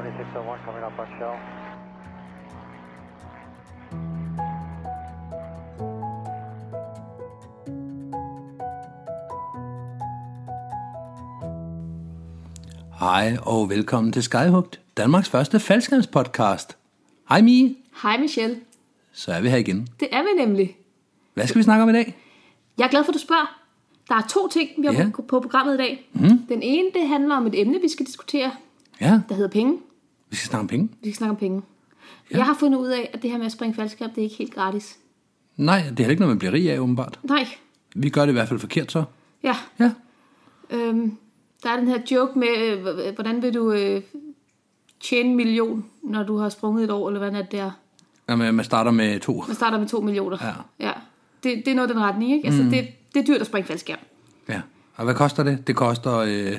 2601 coming up on shell. Hej og velkommen til Skyhugt, Danmarks første faldskærmspodcast. Hej Mie, Hej Michelle. så er vi her igen. Det er vi nemlig. Hvad skal vi snakke om i dag? Jeg er glad for, at du spørger. Der er to ting, vi har Ja. på, på programmet i dag. Mm. Den ene, det handler om et emne, vi skal diskutere, Ja, der hedder penge. Vi skal snakke om penge. Vi skal snakke om penge. Ja. Jeg har fundet ud af, at det her med at springe faldskærm, det er ikke helt gratis. Nej, det er heller ikke noget, man bliver rig af, åbenbart. Nej. Vi gør det i hvert fald forkert så. Ja. Ja, Øhm, der er den her joke med, øh, hvordan vil du øh, tjene en million, når du har sprunget et år, eller hvad er det der? Jamen, man starter med to. Man starter med to millioner. Ja. ja. Det, det er noget den retning, ikke? Altså, mm. det, det er dyrt at springe faldskærm. Ja. Og hvad koster det? Det koster, øh,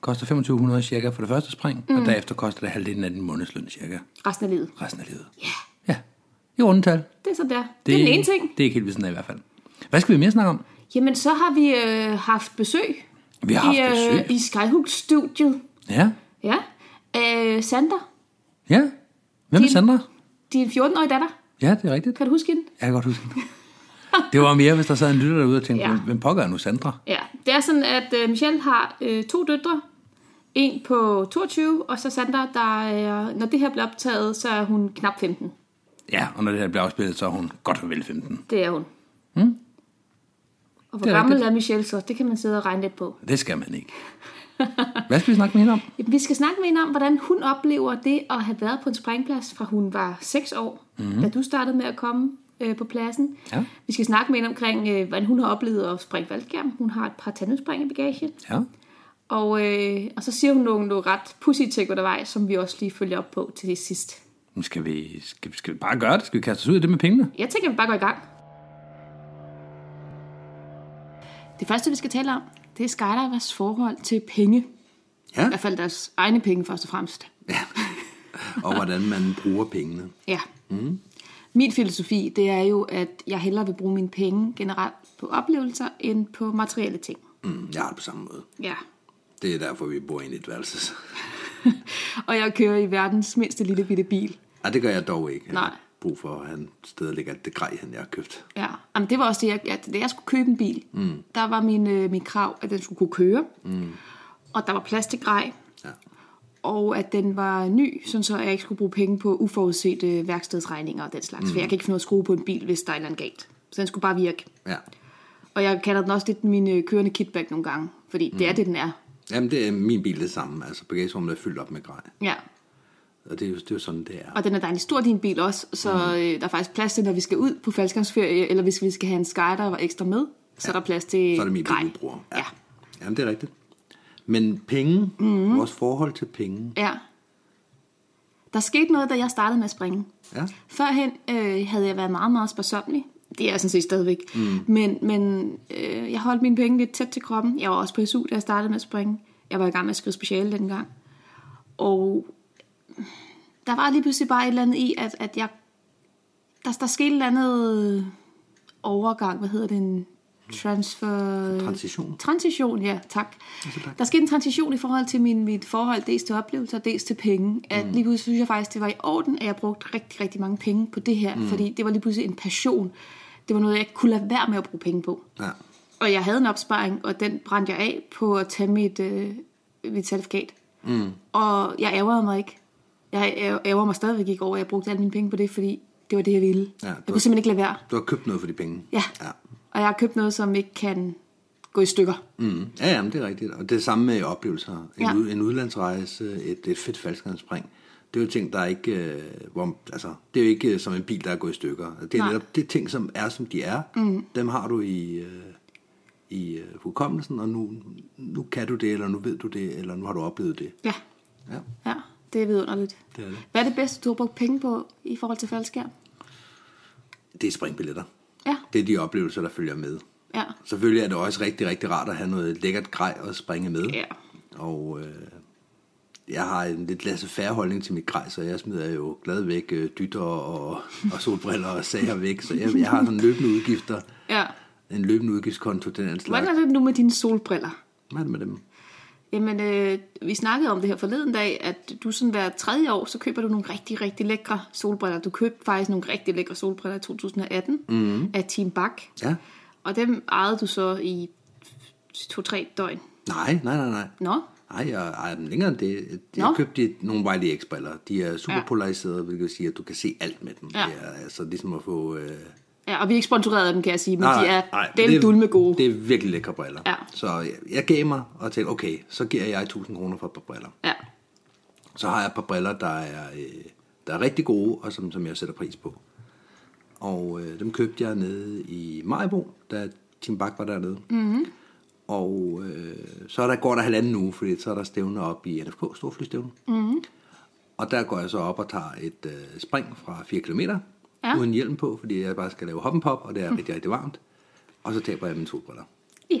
koster 2500 cirka for det første spring, mm. og derefter koster det halvdelen af din månedsløn cirka. Resten af livet. Resten af livet. Ja, Ja, i rundetal. det er så der. Det, det er den ene ting. Det er ikke helt ved sådan i hvert fald. Hvad skal vi mere snakke om? Jamen, så har vi øh, haft besøg. Vi har i, haft besøg. Øh, I Skyhook-studiet. Ja, Ja. Øh, Sander, ja. Hvem er Din- Sandra? din 14-årige datter. Ja, det er rigtigt. Kan du huske hende? Jeg kan godt huske det. Det var mere, hvis der sad en lytter derude og tænkte, Ja. hvem pokker er nu Sandra? Ja. Det er sådan, at øh, Michelle har øh, to døtre. En på 22, og så Sandra, der er, når det her bliver optaget, så er hun knap 15. Ja, og når det her bliver afspillet, så er hun godt og vel 15. Det er hun. Mm. Og hvor er gammel rigtigt. er Michelle så? Det kan man sidde og regne lidt på. Det skal man ikke. Hvad skal vi snakke med hende om? Jamen, vi skal snakke med hende om, hvordan hun oplever det at have været på en springplads, fra hun var 6 år, mm. da du startede med at komme øh, på pladsen. Ja. Vi skal snakke med hende omkring, øh, hvordan hun har oplevet at springe faldskærm. Hun har et par tandemspring i bagagen. Ja. Og, øh, og så siger hun nogle, nogle ret pudsige ting undervejs, som vi også lige følger op på til det sidst. Nu skal vi, skal, skal vi bare gøre det? Skal vi kaste os ud i det med pengene? Jeg tænker, vi bare går i gang. Det første, vi skal tale om, det er skydivers forhold til penge. Ja. I hvert fald deres egne penge først og fremmest. og hvordan man bruger pengene. Ja. Mm. Min filosofi, det er jo, at jeg hellere vil bruge mine penge generelt på oplevelser, end på materielle ting. Mm, jeg har det på samme måde. Ja. Det er derfor, vi bor i et værelse. Og jeg kører i verdens mindste lille bitte bil. Nej, det gør jeg dog ikke. Jeg Nej. har brug for at et sted, ligger det grej, han jeg har købt. Ja, Jamen, det var også det, jeg, jeg, da jeg skulle købe en bil, mm. der var min, øh, min krav, at den skulle kunne køre, mm. og der var plads til grej. Og at den var ny, sådan så jeg ikke skulle bruge penge på uforudsete værkstedsregninger og den slags, mm. for jeg kan ikke finde noget at skrue på en bil, hvis der er et eller andet galt. Så den skulle bare virke. ja. Og jeg kalder den også lidt min øh, kørende kitbag nogle gange, fordi mm. det er det, den er. Jamen, det er min bil det samme. Altså, bagagerummet er fyldt op med grej. Ja, Og det er jo, det er jo sådan, det er. og den er dejlig stor, din bil også, så mm. øh, der er faktisk plads til, når vi skal ud på faldskærmsferie, eller hvis vi skal have en skydiver ekstra med, så er der plads til Så er det min bil, grej. vi bruger. Ja. Jamen, det er rigtigt. Men penge, mm. vores forhold til penge. ja. Der skete noget, da jeg startede med at springe. Ja. Førhen øh, havde jeg været meget, meget sparsomlig. Det er jeg sådan set stadigvæk. Mm. Men, men øh, jeg holdt mine penge lidt tæt til kroppen. Jeg var også på SU, da jeg startede med at springe. Jeg var i gang med at skrive speciale dengang. Og der var lige pludselig bare et eller andet i, at, at jeg... Der, der skete et eller andet overgang, hvad hedder det, en transfer... Transition. Transition, ja, tak. Der skete en transition i forhold til min, mit forhold, dels til oplevelser, dels til penge. At lige pludselig synes jeg faktisk, det var i orden, at jeg brugte rigtig, rigtig mange penge på det her, mm. fordi det var lige pludselig en passion. Det var noget, jeg ikke kunne lade være med at bruge penge på. Ja. Og jeg havde en opsparing, og den brændte jeg af på at tage mit, øh, mit certifikat. Mm. Og jeg ærgerede mig ikke. Jeg ærger mig stadigvæk ikke over, at jeg brugte alle mine penge på det, fordi det var det, jeg ville. Ja, jeg kunne simpelthen ikke lade være. Du har købt noget for de penge. Ja. Ja. Og jeg har købt noget, som ikke kan gå i stykker. Mm. Ja, jamen, det er rigtigt. Og det er samme med oplevelser. En, Ja. ud, en udlandsrejse, et, et fedt faldskærmsspring. Det er jo ting, der er ikke... Øh, hvor, altså, det er jo ikke øh, som en bil, der er gået i stykker. Det er, Nej. netop, det er ting, som er, som de er. Mm. Dem har du i, øh, i øh, hukommelsen, og nu, nu kan du det, eller nu ved du det, eller nu har du oplevet det. Ja, Ja, ja, det er vidunderligt. det er det. Hvad er det bedste, du har brugt penge på i forhold til faldskærm? Det er springbilletter. Ja, Det er de oplevelser, der følger med. ja, Selvfølgelig er det også rigtig, rigtig rart at have noget lækkert grej at springe med. ja. Og øh, jeg har en lidt lasse færre holdning til mit grej, så jeg smider jo glad væk øh, dytter og, og solbriller og sager væk. Så jeg, jeg har sådan løbende udgifter. ja. En løbende udgiftskonto, den anden slags. Hvordan er det nu med dine solbriller? Hvad er det med dem? Jamen, øh, vi snakkede om det her forleden dag, at du sådan hver tredje år, så køber du nogle rigtig, rigtig lækre solbriller. Du købte faktisk nogle rigtig lækre solbriller i 2018 mm. af Team Bak. Ja. Og dem ejede du så i to-tre døgn. Nej, nej, nej, nej. Nå, Nej, jeg ejer dem længere end det. Jeg Nå. købte nogle Wiley X-briller. De er super ja. polariserede, hvilket vil sige, at du kan se alt med dem. Ja. Det er altså ligesom at få... Øh... ja, og vi er ikke sponsoreret af dem, kan jeg sige, men Nej, de er nej, den det er- dulme gode. Det er virkelig lækre briller. Ja. Så jeg, jeg gav mig og tænkte, okay, så giver jeg 1000 kroner for et par briller. Ja, Så har jeg et par briller, der er, øh, der er rigtig gode, og som, som jeg sætter pris på. Og øh, dem købte jeg nede i Majbo, da Tim Bak var dernede. Mm-hmm. Og øh, så er der, går der halvanden uge, fordi så er der stævne op i NFK, Storflystævne. Mm-hmm. Og der går jeg så op og tager et øh, spring fra 4 km, Ja. uden hjelm på, fordi jeg bare skal lave hop pop, og det er rigtig, rigtig varmt. Og så taber jeg mine solbriller. ja.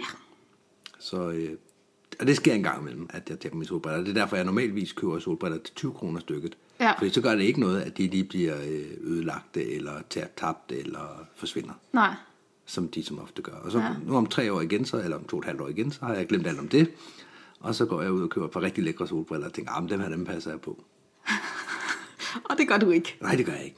Så, øh, og det sker en gang imellem, at jeg taber mine solbriller. Det er derfor, jeg normalvis køber solbriller til 20 kroner stykket. Ja. Fordi så gør det ikke noget, at de lige bliver øh, ødelagte, eller tab- tabt, eller forsvinder, Nej, som de som ofte gør. Og så Ja. nu om tre år igen, så, eller om to og et halvt år igen, så har jeg glemt alt om det. Og så går jeg ud og køber et par rigtig lækre solbriller, og tænker, ah, dem her, dem passer jeg på. og det gør du ikke. Nej, det gør jeg ikke.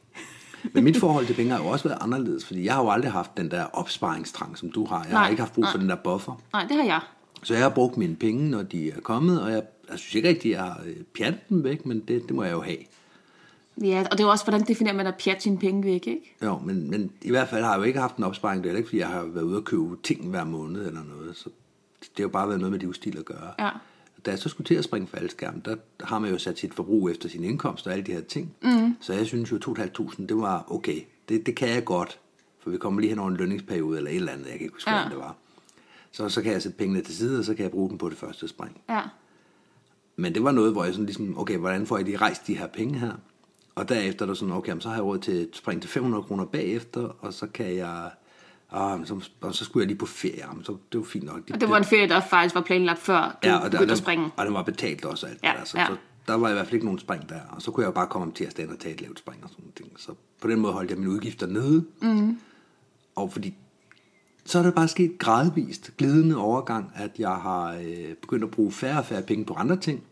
Men mit forhold til penge har jo også været anderledes, fordi jeg har jo aldrig haft den der opsparingstrang, som du har. Jeg Nej, har ikke haft brug for nej. den der buffer. Nej, det har jeg. Så jeg har brugt mine penge, når de er kommet, og jeg, jeg synes ikke rigtigt, at jeg har øh, pjattet dem væk, men det, det må jeg jo have. Ja, og det er jo også, hvordan definerer man at pjat sine penge væk, ikke? Jo, men, men i hvert fald har jeg jo ikke haft en opsparing, det er ikke, fordi jeg har været ude og købe ting hver måned eller noget, så det har jo bare været noget med livsstil at gøre. Ja. Da jeg så skulle til at springe faldskærm, der har man jo sat sit forbrug efter sin indkomst og alle de her ting. Mm. Så jeg synes jo, 2.500, det var okay. Det, det kan jeg godt, for vi kommer lige hen over en lønningsperiode eller et eller andet, jeg kan ikke huske, Ja. hvordan det var. Så, så kan jeg sætte pengene til side, og så kan jeg bruge dem på det første spring. Ja. Men det var noget, hvor jeg sådan ligesom, okay, hvordan får jeg lige rejst de her penge her? Og derefter er der sådan, okay, så har jeg råd til at springe til 500 kroner bagefter, og så kan jeg, ah, så, og så skulle jeg lige på ferie, jamen, så det var fint nok. Og det var en ferie, der faktisk var planlagt før du ja, og, der, begyndte at springe. og den var betalt også alt Ja, det der, så, ja. så, der var i hvert fald ikke nogen spring der, og så kunne jeg jo bare komme om tirsdagen og tage et lavt spring og sådan ting. Så på den måde holdt jeg mine udgifter nede, mm. og fordi så er det bare sket gradvist, glidende overgang, at jeg har øh, begyndt at bruge færre og færre penge på andre ting,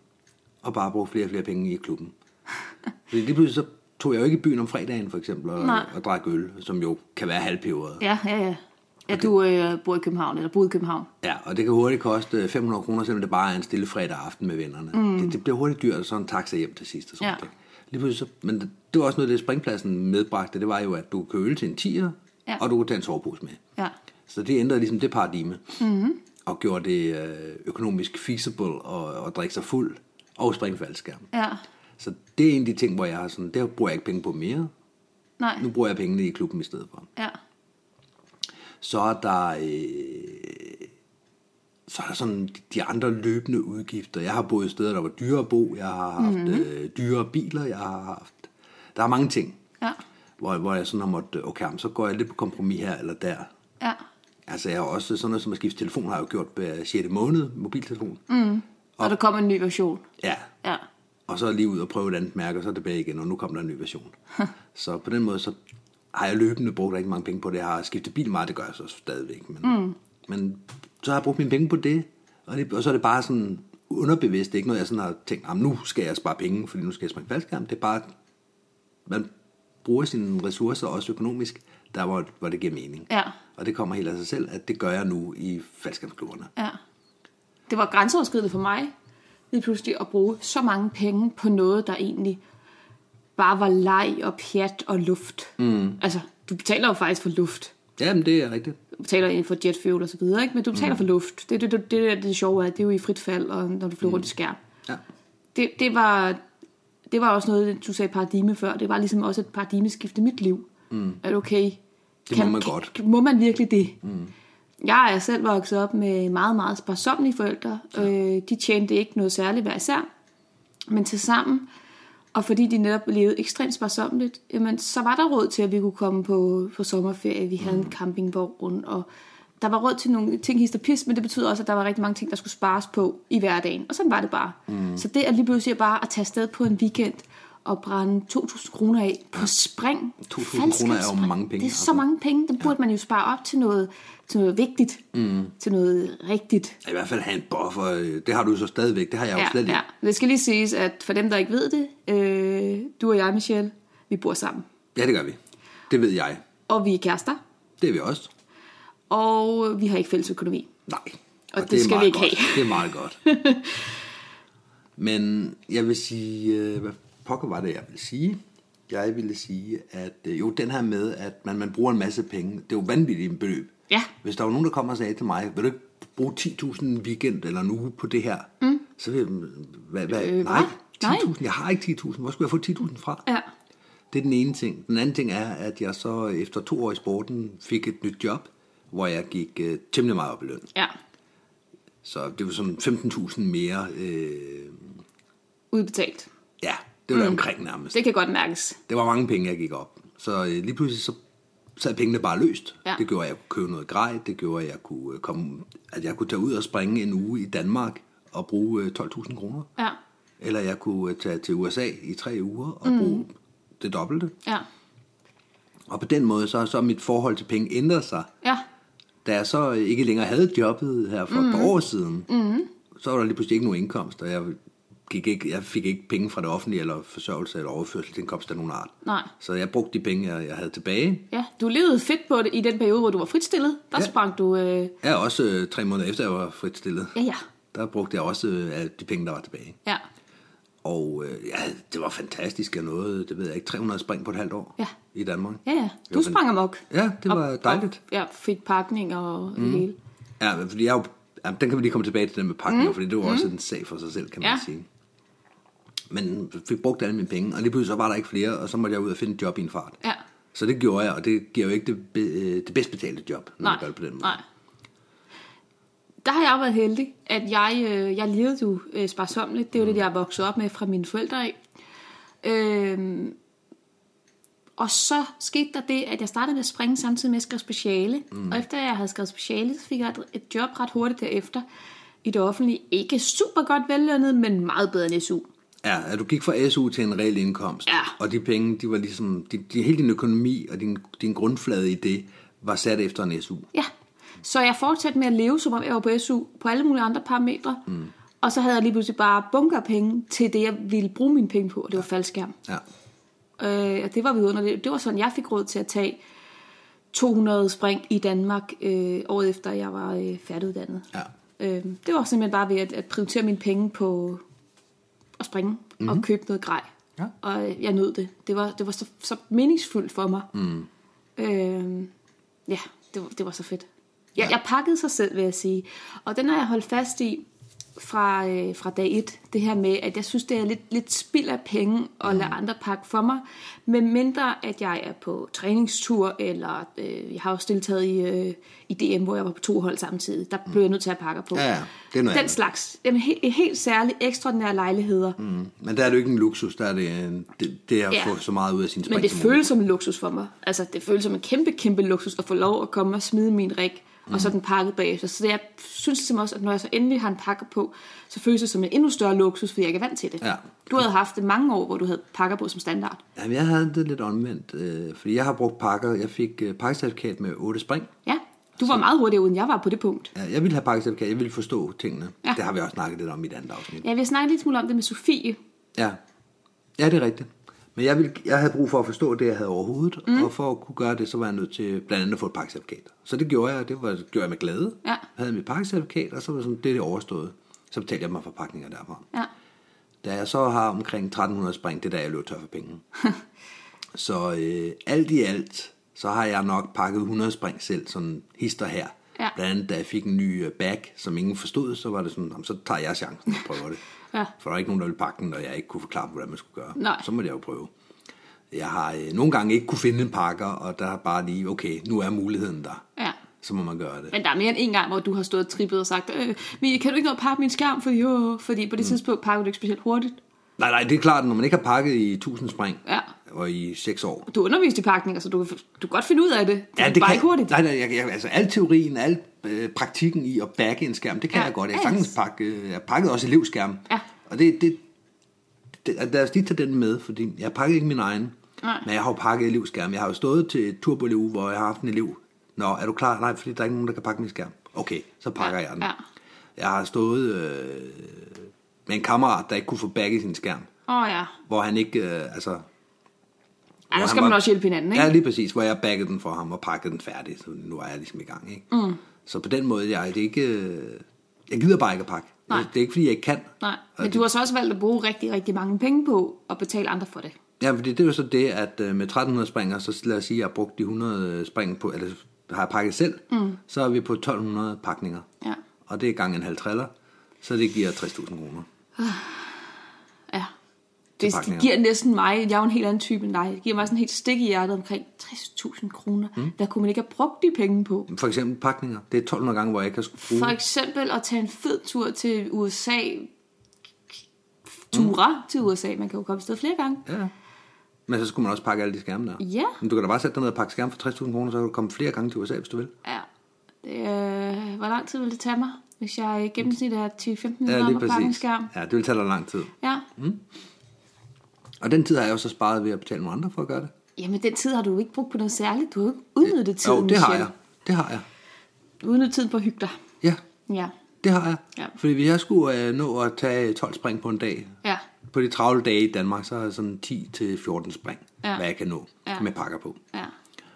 og bare bruge flere og flere penge i klubben. Fordi lige pludselig så tog jeg jo ikke i byen om fredagen for eksempel, og, Nej. og drak øl, som jo kan være halvpeberet. Ja, ja, ja. Ja, du øh, bor i København, eller boede i København. Ja, og det kan hurtigt koste 500 kroner, selvom det bare er en stille fredag aften med vennerne. Mm. Det, det bliver hurtigt dyrt, så en taxa hjem til sidst. Og sådan Ja. ja. Lige pludselig så, men det, var også noget, det springpladsen medbragte, det var jo, at du kunne købe øl til en tier, Ja. og du kunne tage en sovepose med. Ja. Så det ændrede ligesom det paradigme, mm-hmm. og gjorde det øh, økonomisk feasible at, at drikke sig fuld og springe faldskærm. Ja. Så det er en af de ting, hvor jeg har sådan, det bruger jeg ikke penge på mere. Nej. Nu bruger jeg pengene i klubben i stedet for. Ja. Så er der, øh, så er der sådan de andre løbende udgifter. Jeg har boet steder, der var dyre at bo. Jeg har haft mm-hmm. øh, dyre biler. Jeg har haft... Der er mange ting, Ja. hvor, hvor jeg sådan har måttet, okay, så går jeg lidt på kompromis her eller der. Ja. Altså jeg har også sådan noget som at skifte telefon, har jeg jo gjort hver 6. måned, mobiltelefon. Mm. Og der kommer en ny version. Ja, Ja. Og så lige ud og prøve et andet mærke, og så tilbage igen, og nu kommer der en ny version. så på den måde, så har jeg løbende brugt rigtig mange penge på det. Jeg har skiftet bil meget, det gør jeg så stadigvæk. Men, mm. men så har jeg brugt mine penge på det, og, det, og så er det bare sådan underbevidst. Det er ikke noget, jeg sådan har tænkt, "Ah, nu skal jeg spare penge, fordi nu skal jeg springe faldskærm. Det er bare, man bruger sine ressourcer også økonomisk, der hvor, hvor det giver mening. Ja. Og det kommer helt af sig selv, at det gør jeg nu i faldskærmsklubberne. Ja. Det var grænseoverskridende for mig, lige pludselig at bruge så mange penge på noget, der egentlig bare var leg og pjat og luft. Mm. Altså, du betaler jo faktisk for luft. Jamen, det er rigtigt. Du betaler ind for jet fuel og så videre, ikke? men du betaler mm. for luft. Det, det, det, det, det, det sjove er, det er jo i frit fald, og når du flyver mm. rundt i skærm. Ja. Det, det, var, det var også noget, du sagde paradigme før. Det var ligesom også et paradigmeskift i mit liv. Mm. At okay, Det må man godt. Kan, må man virkelig det? Mm. Jeg er selv vokset op med meget, meget sparsomlige forældre. Øh, de tjente ikke noget særligt hver især. Men til sammen, og fordi de netop levede ekstremt sparsomligt, jamen, så var der råd til, at vi kunne komme på, på sommerferie. Vi havde en campingvogn, og der var råd til nogle ting, hist og pis, men det betyder også, at der var rigtig mange ting, der skulle spares på i hverdagen. Og sådan var det bare. Mm. Så det at lige pludselig bare at tage afsted på en weekend, at brænde 2.000 kroner af på spring. 2.000 kroner er jo mange penge, Det er så altså. mange penge. Dem burde man jo spare op til noget, til noget vigtigt. Mm. Til noget rigtigt. I hvert fald have en buffer. Det har du så stadigvæk. Det har jeg jo slet Ja, ikke. ja. Det skal lige siges, at for dem, der ikke ved det, øh, du og jeg, Michelle, vi bor sammen. Ja, det gør vi. Det ved jeg. Og vi er kærester. Det er vi også. Og vi har ikke fælles økonomi. Nej. Og det er skal vi ikke godt. have. Det er meget godt. Men jeg vil sige, øh, hvad pokker var det, jeg ville sige? Jeg ville sige, at øh, jo, den her med, at man, man bruger en masse penge, det er jo vanvittigt en beløb. Ja. Hvis der var nogen, der kom og sagde til mig, vil du ikke bruge 10.000 en weekend eller en uge på det her? Mm. Så vil jeg, hvad, hvad? Øh, nej, hvad? 10.000, jeg har ikke 10.000. Hvor skulle jeg få 10.000 fra? Ja. Det er den ene ting. Den anden ting er, at jeg så efter to år i sporten fik et nyt job, hvor jeg gik øh, temmelig meget op i løn. Ja. Så det var sådan 15.000 mere. Øh, Udbetalt. ja, det var mm. omkring nærmest. Det kan godt mærkes. Det var mange penge, jeg gik op. Så øh, lige pludselig så sad pengene bare løst. Ja. Det gjorde, at jeg kunne købe noget grej. Det gjorde, at jeg kunne, øh, komme, at jeg kunne tage ud og springe en uge i Danmark og bruge øh, 12.000 kroner. Ja. Eller jeg kunne øh, tage til USA i tre uger og mm. bruge det dobbelte. Ja. Og på den måde så så mit forhold til penge ændret sig. Ja. Da jeg så ikke længere havde jobbet her for et par år siden, mm. så var der lige pludselig ikke nogen indkomst, og jeg, gik ikke, jeg fik ikke penge fra det offentlige, eller forsørgelse eller overførsel til indkomst af nogen art. Nej. Så jeg brugte de penge, jeg, jeg havde tilbage. Ja, du levede fedt på det i den periode, hvor du var fritstillet. Der Ja. sprang du... Øh... Er også øh, tre måneder efter, jeg var fritstillet. Ja, ja. Der brugte jeg også øh, de penge, der var tilbage. Ja. Og øh, ja, det var fantastisk. Jeg nåede, det ved jeg ikke, 300 spring på et halvt år Ja. i Danmark. Ja, ja. Du sprang amok. Ja, det var Og- dejligt. Og, ja, fik pakning og mm. det hele. Ja, fordi jeg jo, ja, den kan vi lige komme tilbage til den med pakninger, mm. fordi det var også en sag for sig selv, kan man Ja. sige. Men fik brugt alle mine penge, og lige pludselig så var der ikke flere, og så måtte jeg ud og finde et job i en fart. Ja. Så det gjorde jeg, og det giver jo ikke det, be, øh, det bedst betalte job, når man Nej, gør det på den måde. nej. Der har jeg været heldig, at jeg, øh, jeg levede jo øh, sparsomligt. Det er jo det, jeg er vokset op med fra mine forældre af. Øhm, og så skete der det, at jeg startede med at springe samtidig med at skrive speciale. Mm. Og efter jeg havde skrevet speciale, så fik jeg et, et job ret hurtigt derefter i det offentlige. Ikke super godt vellønnet, men meget bedre end SU. Ja, at du gik fra SU til en reel indkomst, Ja. og de penge, de var ligesom, de, de, hele din økonomi og din, din grundflade i det, var sat efter en SU. Ja, så jeg fortsatte med at leve, som om jeg var på SU, på alle mulige andre parametre. Mm. Og så havde jeg lige pludselig bare bunker penge til det, jeg ville bruge mine penge på, og det var faldskærm. Ja. Øh, og det var vidunderligt. Det var sådan, jeg fik råd til at tage 200 spring i Danmark øh, året efter, jeg var øh, færdiguddannet. Ja. Øh, det var simpelthen bare ved at, at prioritere mine penge på at springe mm-hmm. og købe noget grej. Ja. Og jeg nød det. Det var, det var så, så meningsfuldt for mig. Mm. Øh, ja, det var, det var så fedt. Jeg, Ja. jeg pakkede sig selv, vil jeg sige. Og den har jeg holdt fast i fra, øh, fra dag et. Det her med, at jeg synes, det er lidt, lidt spild af penge at lade andre pakke for mig. Men mindre, at jeg er på træningstur, eller øh, jeg har også deltaget i, øh, i DM, hvor jeg var på to hold samtidig. Der blev jeg nødt til at pakke på. Ja, ja, det er noget Den andet. slags. Jamen, helt, helt særligt ekstraordinære lejligheder. Mm. Men der er det jo ikke en luksus, der er det, en, det, det er at Ja. få så meget ud af sin spring Men det føles som en luksus for mig. Altså, det føles som en kæmpe, kæmpe luksus at få lov at komme og smide min rig, mm. og så den pakket bagefter. Så jeg synes simpelthen også, at når jeg så endelig har en pakker på, så føles det som en endnu større luksus, fordi jeg ikke er vant til det. Ja. Du havde haft det mange år, hvor du havde pakker på som standard. Jamen, jeg havde det lidt omvendt, øh, fordi jeg har brugt pakker. Jeg fik øh, pakkecertifikat med 8 spring. Ja, du var meget hurtigere, uden jeg var på det punkt. Ja, jeg ville have pakkecertifikat, jeg ville forstå tingene. Ja. Det har vi også snakket lidt om i et andet afsnit. Ja, vi har snakket lidt smule om det med Sofie. Ja, ja det er rigtigt. Men jeg, ville, jeg havde brug for at forstå det, jeg havde overhovedet, mm. og for at kunne gøre det, så var jeg nødt til blandt andet at få et pakkecertifikat. Så det gjorde jeg, det var, det gjorde jeg med glæde. Ja. Jeg havde mit pakkecertifikat, og så var det sådan, det er det overstået. Så betalte jeg mig forpakninger derfra. Ja. Da jeg så har omkring 1300 spring, det er da jeg løb tør for penge. så øh, alt i alt, så har jeg nok pakket 100 spring selv, sådan hister her. Ja. Blandt andet, da jeg fik en ny øh, bag, som ingen forstod, så var det sådan, "Jamen, så tager jeg chancen og prøver det. Ja. For der er ikke nogen, der ville pakke den, og jeg ikke kunne forklare, hvordan man skulle gøre. Nej. Så måtte jeg jo prøve. Jeg har øh, nogle gange ikke kunne finde en pakker, og der er bare lige, okay, nu er muligheden der. Ja. Så må man gøre det. Men der er mere end en gang, hvor du har stået og trippet og sagt, øh, kan du ikke nå at pakke min skærm? Fordi, jo, fordi på det mm. tidspunkt pakker du ikke specielt hurtigt. Nej, nej, det er klart, når man ikke har pakket i 1000 spring, Ja. og i 6 år, Du underviste i pakninger, så du, du kan godt finde ud af det. Det Ja, er det bare kan, ikke hurtigt. Nej, nej, jeg, jeg, altså al teorien, al øh, praktikken i at bagge en skærm, det kan Ja, jeg godt. Jeg ja, sagtens pakke, øh, jeg pakkede også elevskærm. Ja. Og det, det, det, lad os lige tage den med, fordi jeg pakker ikke min egen. Nej. Men jeg har jo pakket elevskærm. Jeg har jo stået til et turbo hvor jeg har haft en elev. Nå, er du klar? Nej, fordi der er ikke nogen, der kan pakke min skærm. Okay, så pakker Ja, jeg den. ja. Jeg har stået øh, med en kammerat, der ikke kunne få bagget sin skærm. Åh oh, ja. Hvor han ikke, øh, altså... Ej, han skal man også hjælpe hinanden, ikke? Ja, lige præcis, hvor jeg baggede den for ham og pakkede den færdig, så nu er jeg ligesom i gang, ikke? Mm. Så på den måde, jeg, det er ikke, øh, jeg gider bare ikke at pakke. Nej. Det er ikke, fordi jeg ikke kan. Nej, men du har så også valgt at bruge rigtig, rigtig mange penge på at betale andre for det. Ja, fordi det er jo så det, at øh, med 1300 springer, så lad os sige, at jeg har brugt de 100 spring på, eller har jeg pakket selv, mm. så er vi på 1200 pakninger. Ja. Og det er gange en halv triller, så det giver 60.000 kroner. Ja. Det, det giver næsten mig, jeg er jo en helt anden type end dig, det giver mig sådan helt stik i hjertet omkring 60.000 kroner. Mm. Hvad kunne man ikke have brugt de penge på? For eksempel pakninger. Det er 1200 gange, hvor jeg ikke har skulle bruge. For eksempel at tage en fed tur til USA. Ture mm. til USA. Man kan jo komme afsted flere gange. Ja. Men så skulle man også pakke alle de skærme der. Ja. Men du kan da bare sætte dig ned og pakke skærme for 60.000 kroner, så kan du komme flere gange til USA, hvis du vil. Ja. Det, øh, hvor lang tid vil det tage mig, hvis jeg i gennemsnit er 10-15 Ja, minutter om at pakke en skærm? Ja, det vil tage dig lang tid. Ja. Og den tid har jeg jo så sparet ved at betale nogle andre for at gøre det. Jamen, den tid har du jo ikke brugt på noget særligt. Du har jo ikke udnyttet tiden, Jo, det har Michelle. jeg. Det har jeg. Udnyttet tiden på at hygge dig. Ja, Ja. det har jeg. Ja. Fordi hvis jeg skulle øh, nå at tage 12 spring på en dag, Ja. på de travle dage i Danmark, så har jeg sådan 10-14 spring, Ja. hvad jeg kan nå Ja. med pakker på. Ja.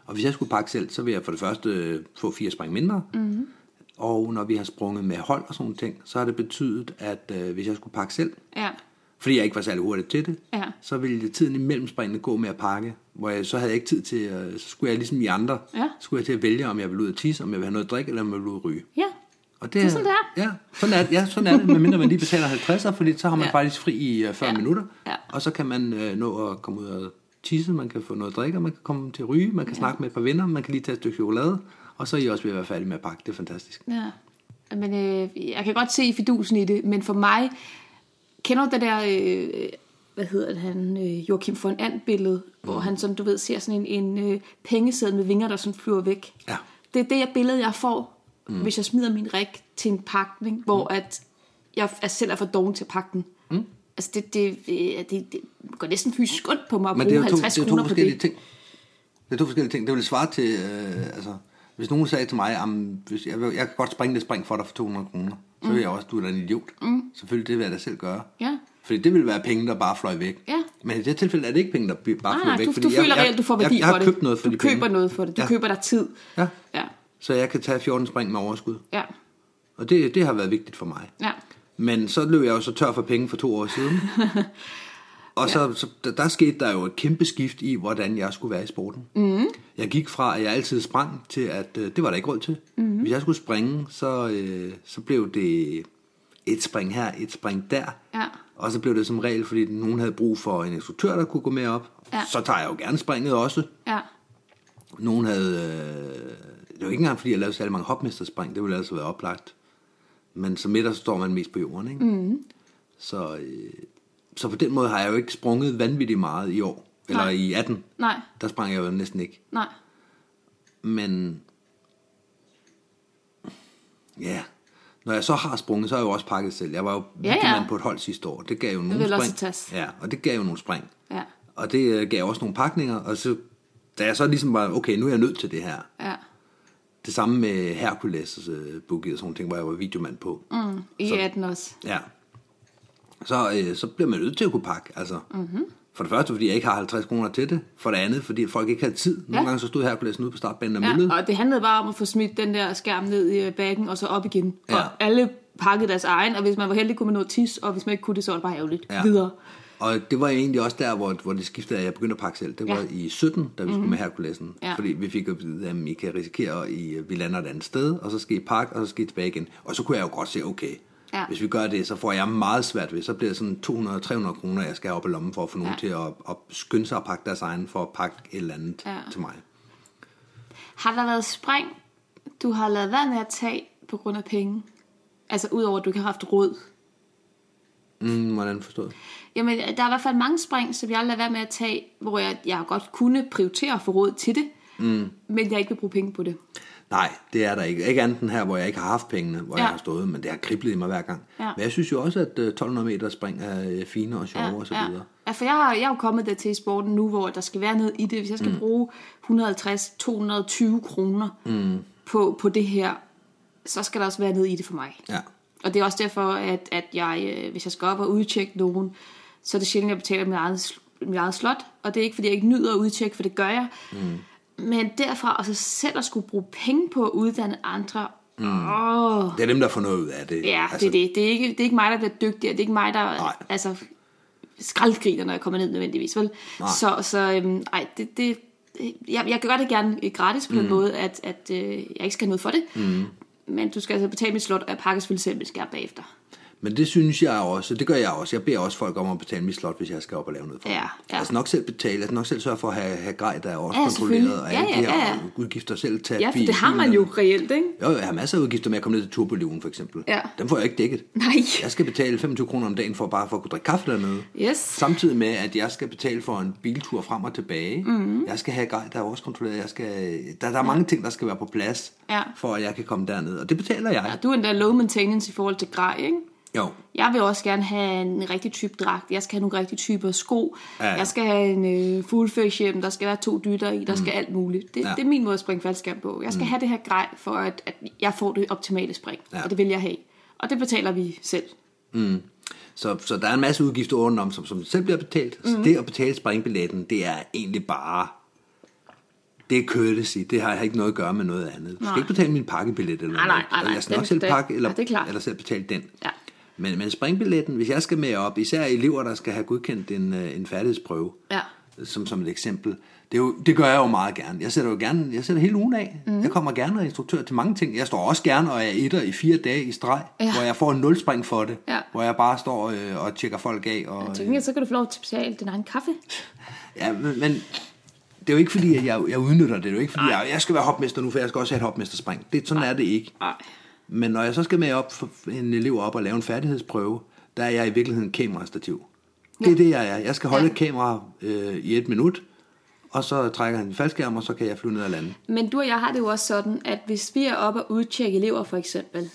Og hvis jeg skulle pakke selv, så vil jeg for det første øh, få fire spring mindre. Mhm. Mm-hmm. Og når vi har sprunget med hold og sådan ting, så har det betydet, at øh, hvis jeg skulle pakke selv, Ja. fordi jeg ikke var særlig hurtig til det, Ja. så ville det tiden imellem springene gå med at pakke, hvor jeg, så havde jeg ikke tid til, øh, så skulle jeg ligesom i andre, Ja. skulle jeg til at vælge, om jeg ville ud at tisse, om jeg ville have noget at drikke, eller om jeg ville ud at ryge. Ja. Og Det er sådan, det er. Ja, sådan er det, ja, sådan er det medmindre man lige betaler 50'er, fordi så har man Ja. faktisk fri i uh, 40 Ja. minutter, Ja. og så kan man uh, nå at komme ud og tisse, man kan få noget at drikke, og man kan komme til at ryge, man kan ja. snakke med et par venner, man kan lige tage et stykke chokolade, og så er I også ved at være færdige med at pakke. Det er fantastisk. Ja. Men øh, jeg kan godt se fidusen i det, men for mig, kender du det der, øh, hvad hedder det, han, øh, Joachim von And billede, hvor han sådan, du ved, ser sådan en, en øh, pengeseddel med vinger, der sådan flyver væk. Ja. Det er det jeg billede, jeg får, mm. hvis jeg smider min rig til en pakning, hvor at jeg er selv er for doven til at pakke den. Mm. Altså det, det, det, det, det går næsten fysisk ondt på mig at Men det bruge er jo to, 50 det er to forskellige det. ting. Det er to forskellige ting. Det vil svare til, øh, altså, hvis nogen sagde til mig, "Jamen, hvis jeg, jeg kan godt springe det spring for dig for 200 kroner, så vil jeg også, du er en idiot. Mm. Selvfølgelig, det vil jeg da selv gøre. Ja. Fordi det vil være penge, der bare fløj væk. Ja. Men i det tilfælde er det ikke penge, der bare Nej, fløj nej, væk. du, fordi du jeg, føler jeg, reelt, du får værdi jeg, jeg for har det. købt noget for du de køber penge. noget for det. Du Ja. køber dig tid. Ja. Ja. Så jeg kan tage 14 spring med overskud. Ja. Og det, det har været vigtigt for mig. Ja. Men så løb jeg jo så tør for penge for to år siden. og så, så der, der skete der jo et kæmpe skift i, hvordan jeg skulle være i sporten. Mm. Jeg gik fra, at jeg altid sprang, til at øh, det var der ikke råd til. Mm. Hvis jeg skulle springe, så, øh, så blev det et spring her, et spring der. Ja. Og så blev det som regel, fordi nogen havde brug for en instruktør, der kunne gå med op. Ja. Så tager jeg jo gerne springet også. Ja. Nogen havde... Øh, det var ikke engang, fordi jeg lavede særlig mange hopmesterspring. Det ville altså være oplagt. Men som midter, så står man mest på jorden, ikke? Mm. Så, øh, så på den måde har jeg jo ikke sprunget vanvittigt meget i år. Eller Nej. i 18. Nej. Der sprang jeg jo næsten ikke. Nej. Men... Ja... Når jeg så har sprunget, så har jeg jo også pakket selv. Jeg var jo Ja, ja. på et hold sidste år. Det gav jo nogle spring. Ja, og det gav jo nogle spring. Ja. Og det øh, gav også nogle pakninger. Og så, da jeg så ligesom var, okay, nu er jeg nødt til det her. Ja. Det samme med Hercules uh, boogie og sådan nogle ting, hvor jeg var videomand på. Mm. I Så- 18 også. Ja. Så, øh, så bliver man nødt til at kunne pakke. Altså, mm-hmm. For det første, fordi jeg ikke har 50 kroner til det. For det andet, fordi folk ikke havde tid. Nogle Ja. gange så stod Hercules ude på startbanen og. Ja, og det handlede bare om at få smidt den der skærm ned i øh, bagen og så op igen. Ja. Og alle pakkede deres egen, og hvis man var heldig, kunne man nå tis, og hvis man ikke kunne det, så var det bare ærgerligt. Ja. Videre. Og det var egentlig også der, hvor, hvor det skiftede, at jeg begyndte at pakke selv. Det var Ja. i 17, da vi skulle med Herculesen. Ja. Fordi vi fik at vide, at I kan risikere, at I, vi lander et andet sted, og så skal I pakke, og så skal I tilbage igen. Og så kunne jeg jo godt se, okay, Ja. hvis vi gør det, så får jeg meget svært ved. Så bliver det sådan 200-300 kroner, jeg skal have op i lommen for at få nogen Ja. til at, at skynde sig at pakke deres egen, for at pakke et eller andet Ja. til mig. Har der været spring, du har lavet være med at tage på grund af penge? Altså udover at du ikke har haft råd. Mm, hvordan forstået? Jamen, der er i hvert fald mange spring, som jeg har være med at tage, hvor jeg, jeg godt kunne prioritere at få råd til det, mm. men jeg ikke vil bruge penge på det. Nej, det er der ikke. Ikke andet end her, hvor jeg ikke har haft pengene, hvor ja. Ja. jeg har stået, men det har kriblet i mig hver gang. Ja. Men jeg synes jo også, at øh, 1200 meter spring er øh, fine og sjove og så ja. videre. Ja, for jeg har, jeg er jo kommet der til i sporten nu, hvor der skal være noget i det. Hvis jeg skal mm. bruge 150-220 kroner mm. på, på det her, så skal der også være noget i det for mig. Ja. Og det er også derfor, at, at jeg, øh, hvis jeg skal op og udtjekke nogen, så er det sjældent, at jeg betaler mit eget, mit eget slot. Og det er ikke, fordi jeg ikke nyder at udtjekke, for det gør jeg. Mm. Men derfra, og så selv at skulle bruge penge på at uddanne andre, mm. åh, Det er dem, der får noget ud af det. Ja, altså, det er det. Det er, ikke, det er ikke mig, der bliver dygtig, og det er ikke mig, der Nej. altså, skraldgriner, når jeg kommer ned nødvendigvis. Vel? Nej. Så, så øhm, ej, det, det, jeg, jeg gør det gerne gratis på mm. den måde, at, at øh, jeg ikke skal have noget for det. Mm. Men du skal altså betale mit slot, og jeg pakker selvfølgelig selv mit skærm bagefter. Men det synes jeg også, det gør jeg også. Jeg beder også folk om at betale mit slot, hvis jeg skal op og lave noget for Ja, ja. Altså nok selv betale, altså nok selv sørge for at have, have grej, der er også Ja, kontrolleret, og Ja, ja, her ja, ja. udgifter selv tage Ja, for det har man jo reelt, ikke? Jo, jeg har masser af udgifter med at komme ned til Turboliven for eksempel. Ja. Dem får jeg ikke dækket. Nej. Jeg skal betale 25 kroner om dagen for bare for at kunne drikke kaffe dernede. Yes. Samtidig med, at jeg skal betale for en biltur frem og tilbage. Mhm. Mm-hmm. Jeg skal have grej, der er også kontrolleret. Jeg skal, der, der er mange ting, der skal være på plads, Ja. for at jeg kan komme derned. Og det betaler jeg. Ja, du er endda low maintenance i forhold til grej, ikke? Jo. Jeg vil også gerne have en rigtig type dragt. Jeg skal have nogle rigtige typer sko. Ja, ja. Jeg skal have en øh, full face hjem. Der skal være to dytter i. Der skal alt muligt. Det, Ja. det er min måde at springe faldskærm på. Jeg skal mm. have det her grej, for at, at jeg får det optimale spring. Ja. Og det vil jeg have. Og det betaler vi selv. Så, så der er en masse udgifter udenom, som, som selv bliver betalt. Mm. Så det at betale springbilletten, det er egentlig bare... Det er courtesy. Det har ikke noget at gøre med noget andet. Du skal Nej. ikke betale min pakkebillet eller Nej, noget. nej, nej, nej. Jeg skal nok selv den- pakke, eller, ja, er eller selv betale den. Ja. Men, men springbilletten, hvis jeg skal med op, især elever, der skal have godkendt en, øh, en færdighedsprøve, Ja. som, som et eksempel, det, er jo, det gør jeg jo meget gerne. Jeg sætter jo gerne, jeg sætter hele ugen af. Mm. Jeg kommer gerne og instruktør til mange ting. Jeg står også gerne og er etter i fire dage i streg, Ja. hvor jeg får en nulspring for det. Ja. Hvor jeg bare står øh, og tjekker folk af. Og, Til gengæld, så kan du få lov til at betale din egen kaffe. Ja, men, men det er jo ikke fordi, at jeg, jeg udnytter det. Det er jo ikke fordi, jeg, jeg skal være hopmester nu, for jeg skal også have et hopmesterspring. Det, sådan er det ikke. Nej. Men når jeg så skal med op for en elev op og lave en færdighedsprøve, der er jeg i virkeligheden kamerastativ. Det er Ja. det, jeg er. Jeg skal holde Ja. et kamera øh, i et minut, og så trækker han en faldskærm, og så kan jeg flyve ned og lande. Men du og jeg har det jo også sådan, at hvis vi er oppe og udtjekke elever for eksempel,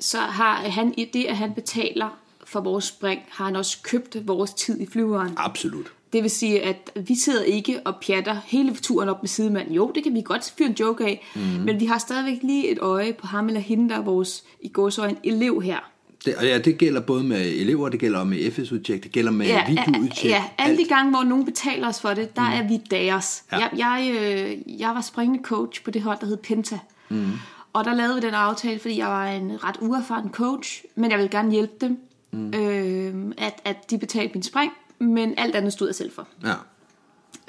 så har han i det, at han betaler for vores spring, har han også købt vores tid i flyveren. Absolut. Det vil sige, at vi sidder ikke og pjatter hele turen op med sidemanden. Jo, det kan vi godt fyre en joke af, mm. men vi har stadigvæk lige et øje på ham eller hende, der er vores i gåsøjne elev her. Det, og ja, det gælder både med elever, det gælder med FS-udtjek, det gælder med ja, videoudtjek. ja, alle de alt. gange, hvor nogen betaler os for det, der mm. er vi deres. Ja. Jeg, jeg, øh, jeg var springende coach på det hold, der hed Penta. Mm. Og der lavede vi den aftale, fordi jeg var en ret uerfaren coach, men jeg ville gerne hjælpe dem, mm. øh, at, at de betalte min spring, men alt andet stod jeg selv for. Ja.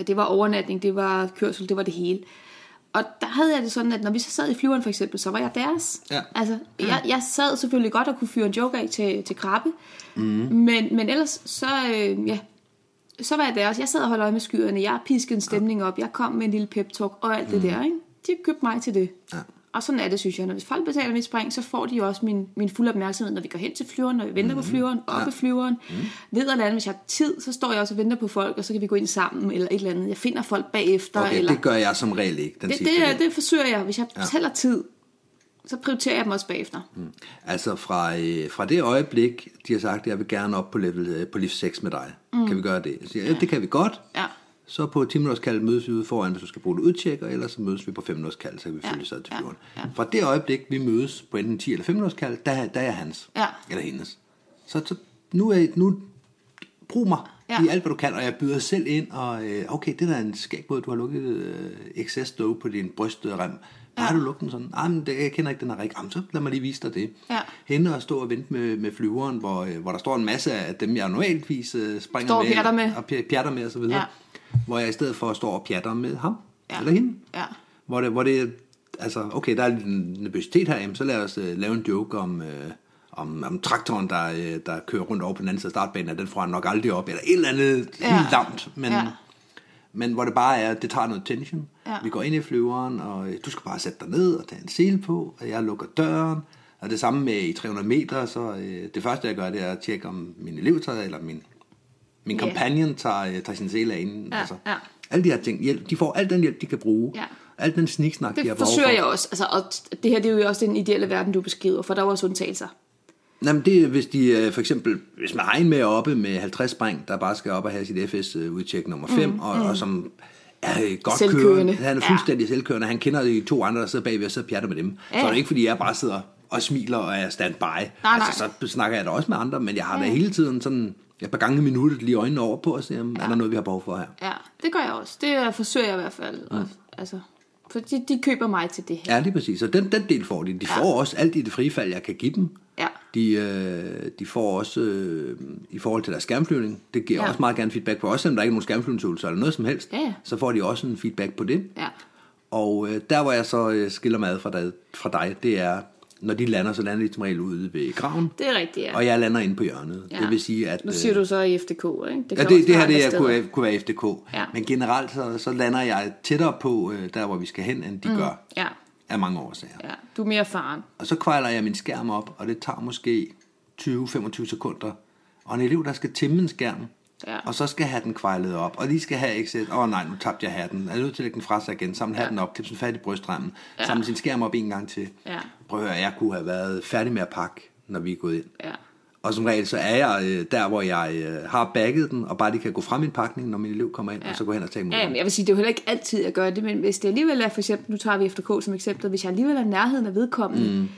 Det var overnatning, det var kørsel, det var det hele. Og der havde jeg det sådan, at når vi så sad i flyveren for eksempel, så var jeg deres. Ja. Altså, jeg, jeg sad selvfølgelig godt og kunne fyre en joke af til, til krabbe, mm. men, men ellers så, øh, ja, så var jeg deres. Jeg sad og holdt øje med skyerne, jeg piskede en stemning op, jeg kom med en lille pep-talk og alt det der. Ikke? De købte mig til det. Ja. Og sådan er det, synes jeg. Når hvis folk betaler mit spring, så får de jo også min, min fulde opmærksomhed, når vi går hen til flyveren, når vi venter Mhm. på flyveren, op ja. flyveren. Mm. Ved at lande, hvis jeg har tid, så står jeg også og venter på folk, og så kan vi gå ind sammen, eller et eller andet. Jeg finder folk bagefter. Okay, eller... det gør jeg som regel ikke. Den det, det, del. det forsøger jeg. Hvis jeg tæller tid, så prioriterer jeg dem også bagefter. Mm. Altså fra, øh, fra det øjeblik, de har sagt, at jeg vil gerne op på, level, øh, på lift 6 med dig. Mm. Kan vi gøre det? Jeg siger, ja, det kan vi godt. Ja. Så på 10 minutters kald mødes vi ude foran, hvis du skal bruge et udtjek, og ellers så mødes vi på 5 minutters kald, så kan vi følge sig til ja, flyveren. ja. Fra det øjeblik, vi mødes på enten 10 eller 5 minutters kald, der, der er jeg hans. Ja. Eller hendes. Så, så nu, er, nu brug mig Ja. i alt, hvad du kan, og jeg byder selv ind, og øh, okay, det der er en skæg måde, du har lukket øh, XS dog på din brystrem. Ja. Har du lukket den sådan? Nej, men det, jeg kender ikke den her rig. Jamen, så lad mig lige vise dig det. Ja. Hende og stå og vente med, med flyveren, hvor, øh, hvor der står en masse af dem, jeg normaltvis øh, springer Står og med. med. Og pj- pjatter med, og så videre. Ja. Hvor jeg i stedet for står og pjatter med ham. Ja. Eller hende. Ja. Hvor det, hvor det altså, okay, der er en nervøsitet her, jamen, så lad os uh, lave en joke om, uh, om, om traktoren, der, uh, der kører rundt over på den anden side af startbanen, den får han nok aldrig op, eller et eller andet Ja. helt lamt, men, Ja. men hvor det bare er, det tager noget tension. Ja. Vi går ind i flyveren, og du skal bare sætte dig ned og tage en sele på, og jeg lukker døren, og det samme med i 300 meter, så øh, det første jeg gør, det er at tjekke, om min elev tager, eller min, min Ja. companion tager, øh, tager sin sele af inden. Ja, ja. Alle de her ting, hjælp, de får al den hjælp, de kan bruge. Ja. Alt den sniksnak, de har Det behov forsøger for. jeg også. Altså, og det her det er jo også den ideelle verden, du beskriver, for der er også undtagelser. Jamen det hvis de øh, for eksempel, hvis man har en med oppe med 50 spring, der bare skal op og have sit FS-udtjek nummer 5, mm, og, og som er øh, godt Selvkørende. kørende. Han er fuldstændig ja. selvkørende. Han kender de to andre, der sidder bagved og sidder og pjatter med dem. Ja. Så er det ikke, fordi jeg bare sidder og smiler og er standby. nej. Altså, så snakker jeg da også med andre, men jeg har da hele tiden sådan et par gange i minuttet lige øjnene over på at se, om ja. er der noget, vi har behov for her. Ja, det gør jeg også. Det forsøger jeg i hvert fald. Mm. Og, altså, for de, de køber mig til det her. Ja, lige præcis. Og den, den del får de. De ja. får også alt i det frie fald, jeg kan give dem. Ja. De, øh, de får også, øh, i forhold til deres skærmflyvning, det giver Ja. ja. også meget gerne feedback på, også selvom der ikke er nogen skærmflyvningsøvelser eller noget som helst, Ja, ja. så får de også en feedback på det. Ja. Og øh, der, hvor jeg så øh, skiller mig ad fra dig, fra dig, det er, når de lander, så lander de som regel ude ved graven, Det er rigtigt, ja. og jeg lander inde på hjørnet. ja. Det vil sige, at... Nu siger øh, du så i FDK, ikke? Ja, kan det, det her det er, kunne, kunne være FDK. Ja. Men generelt så, så lander jeg tættere på, øh, der hvor vi skal hen, end de mm. gør Ja, af mange årsager. ja. Du er mere erfaren. Og så kvejler jeg min skærm op, og det tager måske 20-25 sekunder. Og en elev, der skal tæmme en skærm, Ja. og så skal have den kvejlet op, og lige skal have exit. Åh oh, nej, nu tabte jeg hatten. Er nødt til at lægge den fra sig igen, samle ja. hatten op, klippe den fat i brystrammen, ja. samle sin skærm op en gang til. Ja. Prøv at høre, jeg kunne have været færdig med at pakke, når vi er gået ind. Ja. Og som regel, så er jeg øh, der, hvor jeg øh, har bagget den, og bare lige kan gå fra min pakning, når min elev kommer ind, ja. og så gå hen og tage imod Ja, jamen, jeg vil sige, det er jo heller ikke altid, jeg gør det, men hvis det alligevel er, for eksempel, nu tager vi FDK som eksempel, hvis jeg alligevel er i nærheden af vedkommende, mm.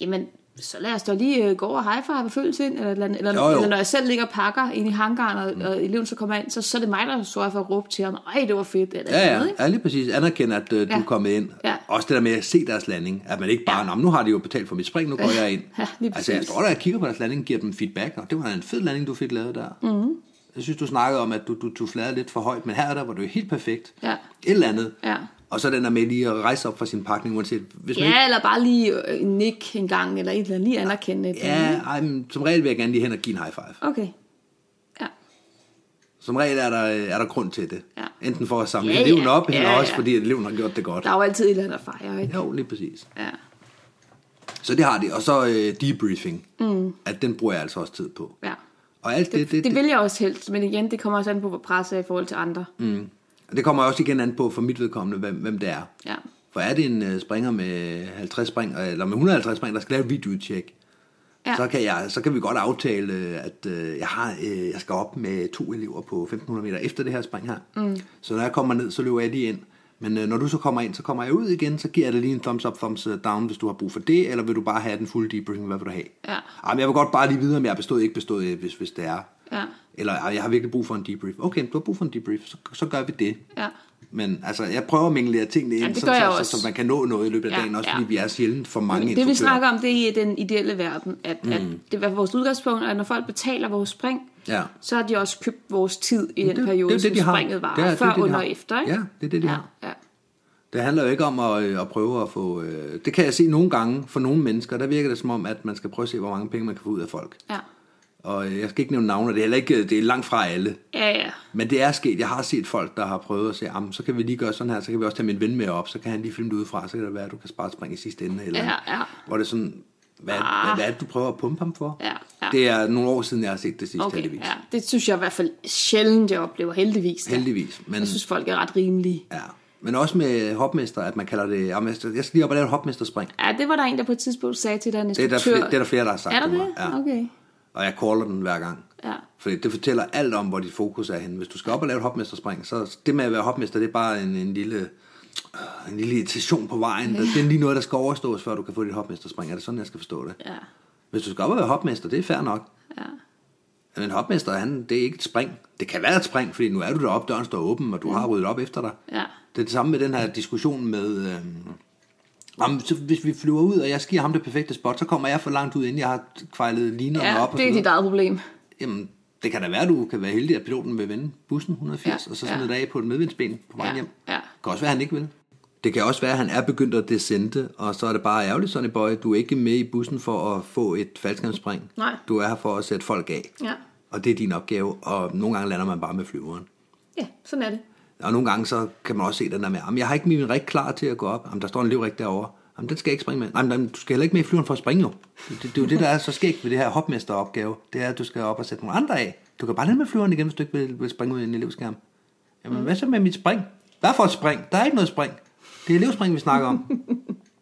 jamen, så lad os da lige øh, gå over og high five og følges ind, eller, eller, eller, Jo, jo. eller når jeg selv ligger og pakker ind i hangaren, og, mm. og eleven så kommer ind, så, så er det mig, der sørger for at råbe til ham, ej, det var fedt, eller Ja, ja, noget, ikke? ja, lige præcis. Anerkende, at øh, du Ja. er kommet ind. Ja. Også det der med at se deres landing. At man ikke bare, ja. nu har de jo betalt for mit spring, nu går jeg ind. Ja, lige altså, jeg står der og kigger på deres landing, giver dem feedback, og det var en fed landing, du fik lavet der. Mm. Jeg synes, du snakkede om, at du, du, du flade lidt for højt, men her er der, hvor du er helt perfekt. Ja. Et eller andet. Ja. Og så den der med lige at rejse op fra sin pakning, uanset hvis man ikke Ja, eller bare lige øh, nik en gang, eller et eller andet, lige anerkende det. Ja, ej, men som regel vil jeg gerne lige hen og give en high five. Okay. Ja. Som regel er der, er der grund til det. Ja. Enten for at samle Ja, eleven ja. op, eller Ja, også ja. fordi eleven har gjort det godt. Der er jo altid et eller andet at fejre, ikke? Jo, lige præcis. Ja. Så det har de. Og så øh, debriefing. Mm. At den bruger jeg altså også tid på. ja. Og alt det, det, Det, det, det vil jeg også helst, men igen, det kommer også an på, hvor presset er i forhold til andre. Mm. Det kommer også igen an på for mit vedkommende, hvem, hvem det er. Ja. For er det en øh, springer med 50 spring, øh, eller med 150 spring, der skal lave et videotjek, Ja. så, kan jeg, så kan vi godt aftale, øh, at øh, jeg, har, øh, jeg skal op med to elever på 1500 meter efter det her spring her. Mm. Så når jeg kommer ned, så løber jeg lige ind. Men øh, når du så kommer ind, så kommer jeg ud igen, så giver jeg dig lige en thumbs up, thumbs down, hvis du har brug for det, eller vil du bare have den fulde debriefing, hvad vil du have? Ja. Jamen, jeg vil godt bare lige vide, om jeg er bestået, ikke bestået, øh, hvis, hvis det er. Ja. Eller "Ej, jeg har virkelig brug for en debrief. Okay, du har brug for en debrief, så, så gør vi det. Ja. Men altså, jeg prøver at mingle tingene ind, det så, så, så, så man kan nå noget i løbet af Ja, dagen, også ja. fordi vi er sjældent for mange Det vi snakker om, det er i den ideelle verden, at, mm. at det er vores udgangspunkt, at når folk betaler vores spring, Ja. så har de også købt vores tid i den det- periode, det det, de som har. springet var, Det er- det før, det, de under og efter. Ikke? Ja, det er det, de ja, har. Ja. Det handler jo ikke om at, øh, at prøve at få... Øh, det kan jeg se nogle gange for nogle mennesker, der virker det som om, at man skal prøve at se, hvor mange penge man kan få ud af folk. Ja. Og øh, jeg skal ikke nævne navne, det er heller ikke, det er langt fra alle. ja, ja. Men det er sket. Jeg har set folk, der har prøvet at sige, "Jamen, så kan vi lige gøre sådan her, så kan vi også tage min ven med op, så kan han lige filme det udefra, så kan det være, at du kan spare et spring i sidste ende. Eller Ja, ja. Hvor det er sådan, hvad, Ah. hvad, hvad er det, du prøver at pumpe ham for? Ja, ja. Det er nogle år siden, jeg har set det sidste, Okay, heldigvis. ja. Det synes jeg i hvert fald sjældent, jeg oplever heldigvis. da. Heldigvis. Men, Jeg synes, folk er ret rimelige. ja. men også med hopmester, at man kalder det, "Jamen, jeg skal lige op og lave et hopmesterspring. Ja, det var der en, der på et tidspunkt sagde til dig, en Det er, der instruktør. flere, det er der flere, der har sagt Er der det? Ja. Okay. Og jeg caller den hver gang. Ja. Fordi det fortæller alt om, hvor dit fokus er henne. Hvis du skal op og lave et hopmesterspring, så det med at være hopmester, det er bare en, en lille øh, en lille irritation på vejen. Det er lige noget, der skal overstås, før du kan få dit hopmesterspring. Er det sådan, jeg skal forstå det? Ja. Hvis du skal op og være hopmester, det er fair nok. Ja. Men hopmester, han, det er ikke et spring. Det kan være et spring, fordi nu er du deroppe, døren står åben, og du har ryddet op efter dig. Ja. Det er det samme med den her diskussion med... Øhm, om, så hvis vi flyver ud, og jeg skiver ham det perfekte spot, så kommer jeg for langt ud, inden jeg har kvejlet linerne ja, op. Og det er dit eget problem. Jamen, det kan da være, du kan være heldig, at piloten vil vende bussen 180, Ja, ja, og så ja. smide dig af på et medvindsben på vejen Ja, hjem. ja. Det kan også være, at han ikke vil. Det kan også være, at han er begyndt at descente, og så er det bare ærgerligt, Sonny Boy. Du er ikke med i bussen for at få et faldskærmsspring. Nej. Du er her for at sætte folk af. Ja. Og det er din opgave, og nogle gange lander man bare med flyveren. Ja, sådan er det. Og nogle gange så kan man også se den der med, jamen, jeg har ikke min rig klar til at gå op. Jamen, der står en livrig derovre. Jamen, den skal jeg ikke springe med. Nej, men du skal heller ikke med i flyveren for at springe jo. Det, det, det, er jo det, der er så skægt ved det her hopmesteropgave. Det er, at du skal op og sætte nogle andre af. Du kan bare lade med flyveren igen, hvis du ikke vil, vil springe ud i en elevskærm. Jamen, hvad så med mit spring? Hvad for et spring? Der er ikke noget spring. Det er elevspring, vi snakker om.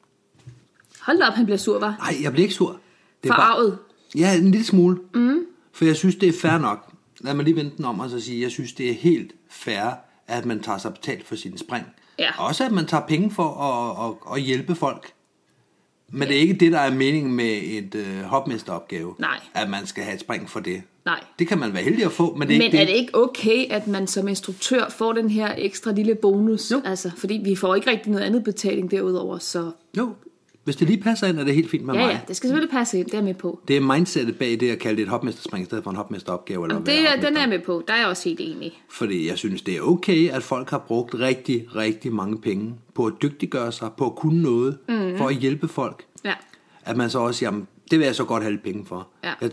Hold da op, han bliver sur, var. Nej, jeg bliver ikke sur. Det er Forarvet. Ja, en lille smule. Mm. For jeg synes, det er fair nok. Lad mig lige vente den om og så sige, jeg synes, det er helt fair, at man tager sig betalt for sine spring. Ja. Også at man tager penge for at, at, at hjælpe folk. Men det er ikke det, der er meningen med et øh, hopmesteropgave. Nej. At man skal have et spring for det. Nej. Det kan man være heldig at få, men det er Men ikke er det. det ikke okay, at man som instruktør får den her ekstra lille bonus? Jo. Altså, fordi vi får ikke rigtig noget andet betaling derudover, så Jo, hvis det lige passer ind, er det helt fint med ja, mig. ja, det skal selvfølgelig passe ind, det er med på. Det er mindsetet bag det at kalde det et hopmesterspring i stedet for en hopmesteropgave. Eller Jamen, det, er- den er med på, der er jeg også helt enig. Fordi jeg synes, det er okay, at folk har brugt rigtig, rigtig mange penge på at dygtiggøre sig, på at kunne noget, mm. for at hjælpe folk. Ja, At man så også siger, "Jamen, det vil jeg så godt have lidt penge for. Ja. Jeg,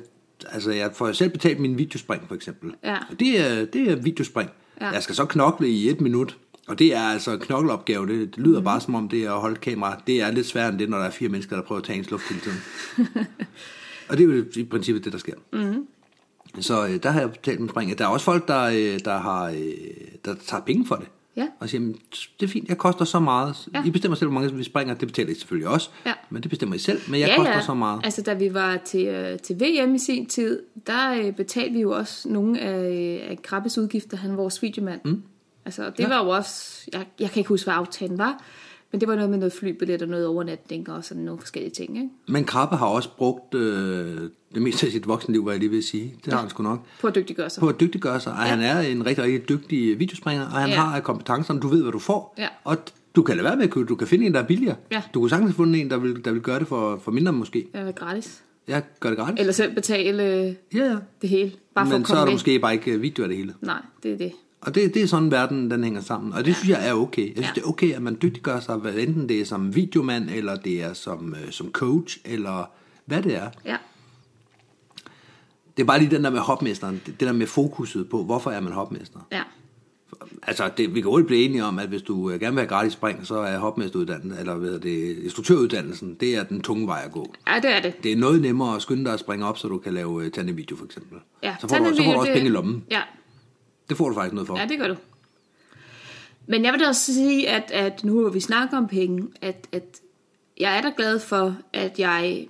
altså, jeg får selv betalt min videospring, for eksempel. Ja. Og det er, det er videospring. Ja. Jeg skal så knokle i et minut, og det er altså en knokleopgave. Det, det lyder mm. bare som om det er at holde kamera. Det er lidt sværere end det, når der er fire mennesker, der prøver at tage ens luft hele tiden. og det er jo i princippet det, der sker. Mm. Så øh, der har jeg betalt min spring. Der er også folk, der, øh, der, har, øh, der tager penge for det. Ja. Og siger, "Men det er fint, jeg koster så meget. Ja. I bestemmer selv, hvor mange vi springer. Det betaler I selvfølgelig også. Ja. Men det bestemmer I selv. Men jeg koster så meget. Altså, da vi var til, øh, til VM i sin tid, der øh, betalte vi jo også nogle af, af Krabbes udgifter, han var vores videomand. Mm. Altså, det Ja. ja. var jo også, jeg, jeg kan ikke huske, hvad aftalen var, men det var noget med noget flybillet og noget overnatning og sådan nogle forskellige ting, ikke? Men Krabbe har også brugt øh, det meste af sit voksenliv, hvad jeg lige vil sige. Det har han sgu nok. På at dygtiggøre sig. På at dygtiggøre sig. Og han er en rigtig, rigtig dygtig videospringer, og han Ja. har kompetencerne. Du ved, hvad du får. Ja. Og du kan lade være med at købe. Du kan finde en, der er billigere. Ja. Du kunne sagtens finde en, der vil, der vil gøre det for, for mindre måske. Øh, gratis. Jeg gør det gratis. Eller selv betale øh, Ja, ja. det hele, bare for Men at så komme er der med. måske bare ikke video af det hele. Nej, det er det. Og det, det er sådan, verden den hænger sammen. Og det synes jeg er okay. Jeg synes, Ja. det er okay, at man dygtiggør sig, hvad enten det er som videomand, eller det er som, øh, som coach, eller hvad det er. Ja, Det er bare lige den der med hopmesteren, det, der med fokuset på, hvorfor er man hopmester. ja. Altså, det, vi kan hurtigt blive enige om, at hvis du øh, gerne vil have gratis spring, så er hopmesteruddannelsen, eller hvad det, instruktøruddannelsen, det er den tunge vej at gå. Ja, det er det. Det er noget nemmere at skynde dig at springe op, så du kan lave uh, tandevideo for eksempel. Ja, så, får du, så får du også det- penge i lommen. Ja, Det får du faktisk noget for. Ja, det gør du. Men jeg vil da også sige, at, at nu hvor vi snakker om penge, at, at jeg er da glad for, at jeg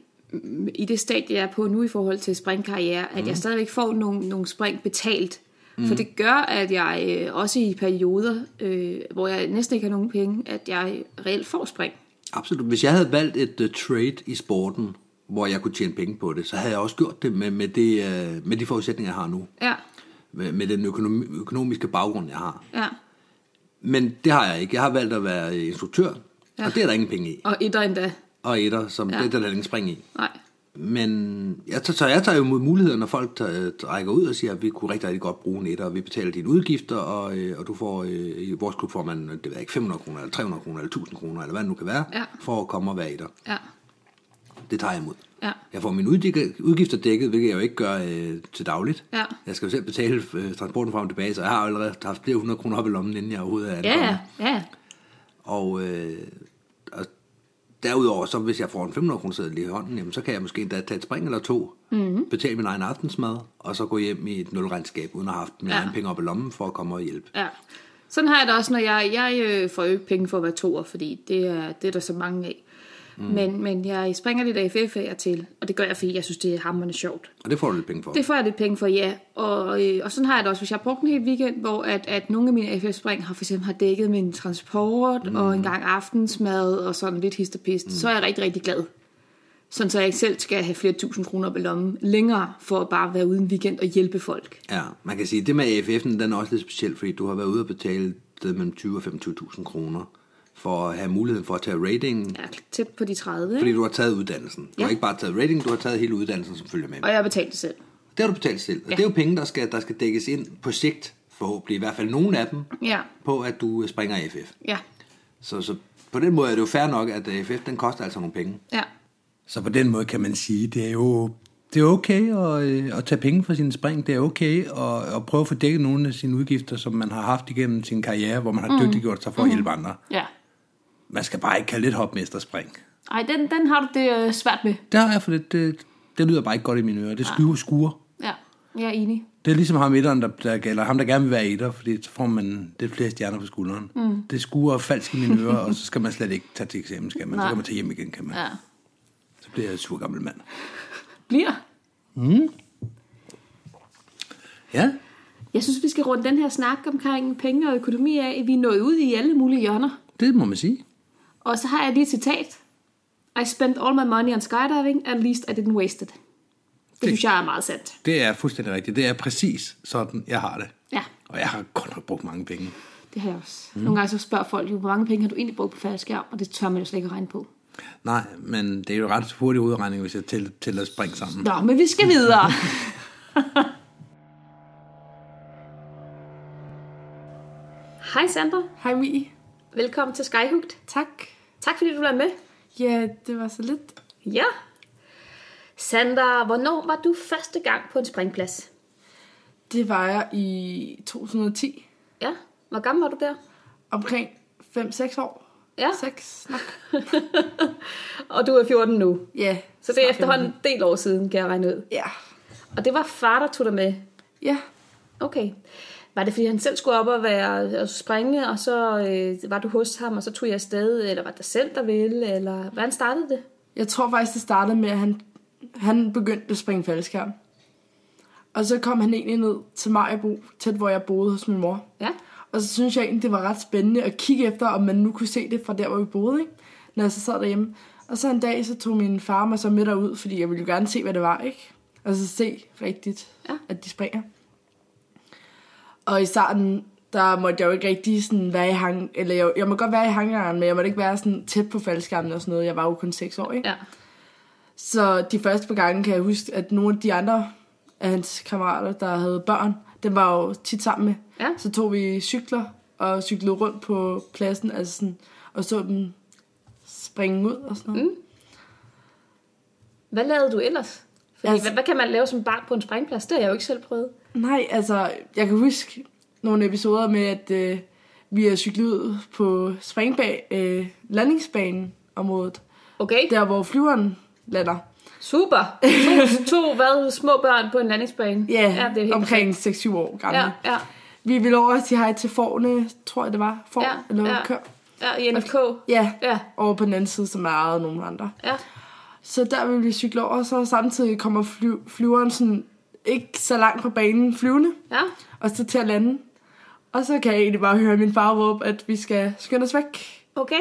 i det stadie, jeg er på nu i forhold til springkarriere, at Mm. jeg stadigvæk får nogle, nogle spring betalt. Mm. For det gør, at jeg øh, også i perioder, øh, hvor jeg næsten ikke har nogen penge, at jeg reelt får spring. Absolut. Hvis jeg havde valgt et uh, trade i sporten, hvor jeg kunne tjene penge på det, så havde jeg også gjort det med, med, det, uh, med de forudsætninger, jeg har nu. Ja, Med, den økonomi, økonomiske baggrund, jeg har. ja. Men det har jeg ikke. Jeg har valgt at være instruktør, ja. Og det er der ingen penge i. Og etter endda. Og etter, som ja. Det er der ingen spring i. Nej. Men jeg tager, så jeg tager jo mod muligheder, når folk tager, rækker ud og siger, at vi kunne rigtig, rigtig godt bruge en etter, og vi betaler dine udgifter, og, øh, og du får, øh, i vores klub får man, det ved jeg ikke, 500 kroner, eller 300 kroner, eller 1000 kroner, eller hvad det nu kan være, Ja. for at komme og være etter. Ja, Det tager jeg imod. Ja. Jeg får mine udgifter- dækket, hvilket jeg jo ikke gør øh, til dagligt. Ja. Jeg skal jo selv betale øh, transporten frem og tilbage, så jeg har allerede haft flere hundrede kroner op i lommen, inden jeg overhovedet er ankommet. Ja, ja. Og, øh, og derudover, så hvis jeg får en 500 kroner seddel i hånden, jamen, så kan jeg måske endda tage et spring eller to, Mhm. mm-hmm. betale min egen aftensmad, og så gå hjem i et nulregnskab, uden at have haft mine Ja. egne penge op i lommen for at komme og hjælpe. Ja. Sådan har jeg det også, når jeg, jeg øh, får jo ikke penge for at være toer, fordi det er, det er der så mange af. Mm. Men, men jeg springer lidt af og til, og det gør jeg, fordi jeg synes, det er hammerende sjovt. Og det får du lidt penge for. Det får jeg lidt penge for, ja. Og, øh, og sådan har jeg det også, hvis jeg har brugt en hel weekend, hvor at, at nogle af mine AFF-spring har for eksempel har dækket min transport, mm. og en gang aftensmad, og sådan lidt hist og pist, mm. så er jeg rigtig, rigtig glad. Sådan så jeg ikke selv skal have flere tusind kroner i lommen længere, for at bare være ude en weekend og hjælpe folk. Ja, man kan sige, at det med AFF'en, den er også lidt speciel, fordi du har været ude og betale mellem 20 og 25.000 kroner for at have muligheden for at tage ratingen, Jeg er tæt på de 30, fordi ikke? du har taget uddannelsen. Du Ja. har ikke bare taget rating, du har taget hele uddannelsen, som følger med. Og jeg har betalt det selv. Det har du betalt selv. Og Ja. det er jo penge, der skal, der skal dækkes ind på sigt, forhåbentlig i hvert fald nogle af dem, Ja, på at du springer AFF. ja, Så, så på den måde er det jo fair nok, at AFF den koster altså nogle penge. ja. Så på den måde kan man sige, det er jo det er okay at, øh, at tage penge fra sin spring. Det er okay at, at prøve at få dækket nogle af sine udgifter, som man har haft igennem sin karriere, hvor man har dygtiggjort sig for at hjælpe andre. Ja. Man skal bare ikke kalde det et hopmesterspring. Ej, den, den har du det øh, svært med. Det har jeg, for det, det, det lyder bare ikke godt i mine ører. Det skuer, skuer. Ja, jeg er enig. Det er ligesom ham, etteren, der, der, eller ham, der gerne vil være etter, fordi så får man lidt flere stjerner på skulderen. Mm. Det skuer falsk i mine ører, og så skal man slet ikke tage til eksamen, skal man. Så Nej. kan man tage hjem igen, kan man. Ja. Så bliver jeg et sur gammel mand. Bliver. Ja, Jeg synes, vi skal runde den her snak omkring penge og økonomi af. Vi er nået ud i alle mulige hjørner. det må man sige. Og så har jeg lige et citat. I spent all my money on skydiving, at least I didn't waste it. Det, det synes jeg er meget sandt. Det er fuldstændig rigtigt. Det er præcis sådan, jeg har det. Ja, Og jeg har godt nok brugt mange penge. det har jeg også. Mm. Nogle gange så spørger folk jo, hvor mange penge har du egentlig brugt på faldskærm? Og det tør man jo slet ikke at regne på. Nej, men det er jo ret hurtig udregning, hvis jeg tæller, tæller spring sammen. Nå, men vi skal videre. Hej Sandra. Hej Mie. Velkommen til Skyhugt. Tak. Tak fordi du var med. Ja, det var så lidt. Ja. Sandra, hvornår var du første gang på en springplads? Det var jeg i 2010. Ja, hvor gammel var du der? Omkring 5-6 år. Ja. 6 nok. Og du er 14 nu. Ja. Så det er efterhånden en del år siden, kan jeg regne ud. Ja. Og det var far, der tog dig med. Ja. Okay. Var det, fordi han selv skulle op og, være, og springe, og så øh, var du hos ham, og så tog jeg afsted? Eller var det selv, der ville? Eller hvordan startede det? Jeg tror faktisk, det startede med, at han, han begyndte at springe faldskærm. Og så kom han egentlig ned til Majbo, tæt hvor jeg boede hos min mor. Ja. Og så synes jeg egentlig, det var ret spændende at kigge efter, om man nu kunne se det fra der, hvor vi boede, ikke? Når jeg så sad derhjemme. Og så en dag, så tog min far mig så med derud, fordi jeg ville jo gerne se, hvad det var, ikke? Og så se rigtigt, Ja. at de springer. Og i starten, der måtte jeg jo ikke rigtig sådan være i hang... Eller jeg, jeg må godt være i hangaren, men jeg måtte ikke være sådan tæt på faldskærmen og sådan noget. Jeg var jo kun 6 år, ikke? Ja. Så de første par gange kan jeg huske, at nogle af de andre af hans kammerater, der havde børn, dem var jo tit sammen med. Ja. Så tog vi cykler og cyklede rundt på pladsen, altså sådan, og så dem springe ud og sådan noget. Mm. Hvad lavede du ellers? Fordi, altså, Altså- hvad, hvad kan man lave som barn på en springplads? Det har jeg jo ikke selv prøvet. Nej, altså, jeg kan huske nogle episoder med, at øh, vi har cyklet ud på springbag, øh, landingsbanen området, Okay, der hvor flyveren lander. super. To, to hvad, små børn på en landingsbane. Ja, ja det er helt omkring 6-7 år gamle. Ja, ja, Vi ville over og sige hej til forne, tror jeg det var. For, Ja, eller ja. kør. ja, i NFK. Ja, Ja, over på den anden side, som er ejet af nogle andre. ja. Så der vil vi cykle over, så samtidig kommer fly, flyveren sådan ikke så langt fra banen flyvende, Ja, og så til at lande. Og så kan jeg egentlig bare høre min far råbe, at vi skal skynde os væk. okay.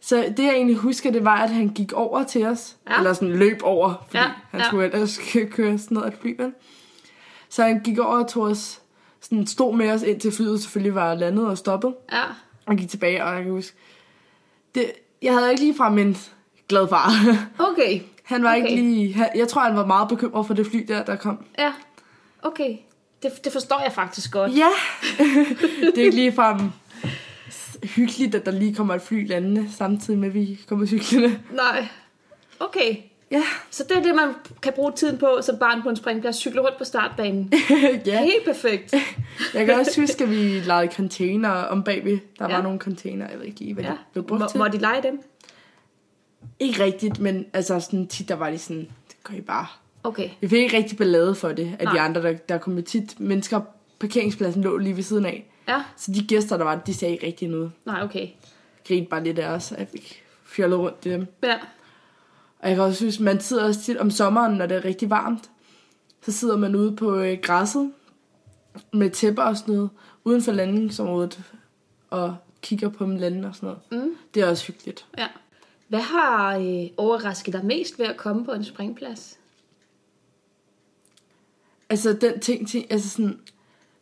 Så det jeg egentlig husker, det var, at han gik over til os. Ja. Eller sådan løb over, fordi Ja, han ja. skulle ellers køre sådan noget af et fly, vel? Så han gik over og tog os, sådan stod med os indtil flyet selvfølgelig var landet og stoppet. Ja, Og gik tilbage, og jeg kan huske, det, jeg havde ikke lige fra en glad far. okay. Han var okay. Ikke lige... Jeg tror, han var meget bekymret for det fly der, der kom. Ja, okay. Det, det forstår jeg faktisk godt. Ja! det er ikke lige fra hyggeligt, at der lige kommer et fly landende, samtidig med, at vi kommer cyklerne. Nej. Okay. Ja, Så det er det, man kan bruge tiden på som barn på en springplads. Cykle rundt på startbanen. ja. Helt perfekt. Jeg kan også huske, at vi lavede container om bagved. Der Ja. var nogle container, jeg ved ikke lige, hvad Ja. de blev brugt Må, til. må de lege dem? Ikke rigtigt, men altså sådan tit, der var de sådan, det gør I bare. Okay. Vi fik ikke rigtig ballade for det, af de andre, der, der kom med tit. Mennesker, parkeringspladsen lå lige ved siden af. Ja. Så de gæster, der var, de sagde ikke rigtig noget. Nej, okay. Grinede bare lidt af os, at vi fjollede rundt i dem. Ja. Og jeg kan også synes, man sidder også tit om sommeren, når det er rigtig varmt. Så sidder man ude på øh, græsset med tæpper og sådan noget, uden for landingsområdet, og kigger på dem lande og sådan noget. Mm. Det er også hyggeligt. ja. Hvad har øh, overrasket dig mest ved at komme på en springplads? Altså den ting, ting altså sådan,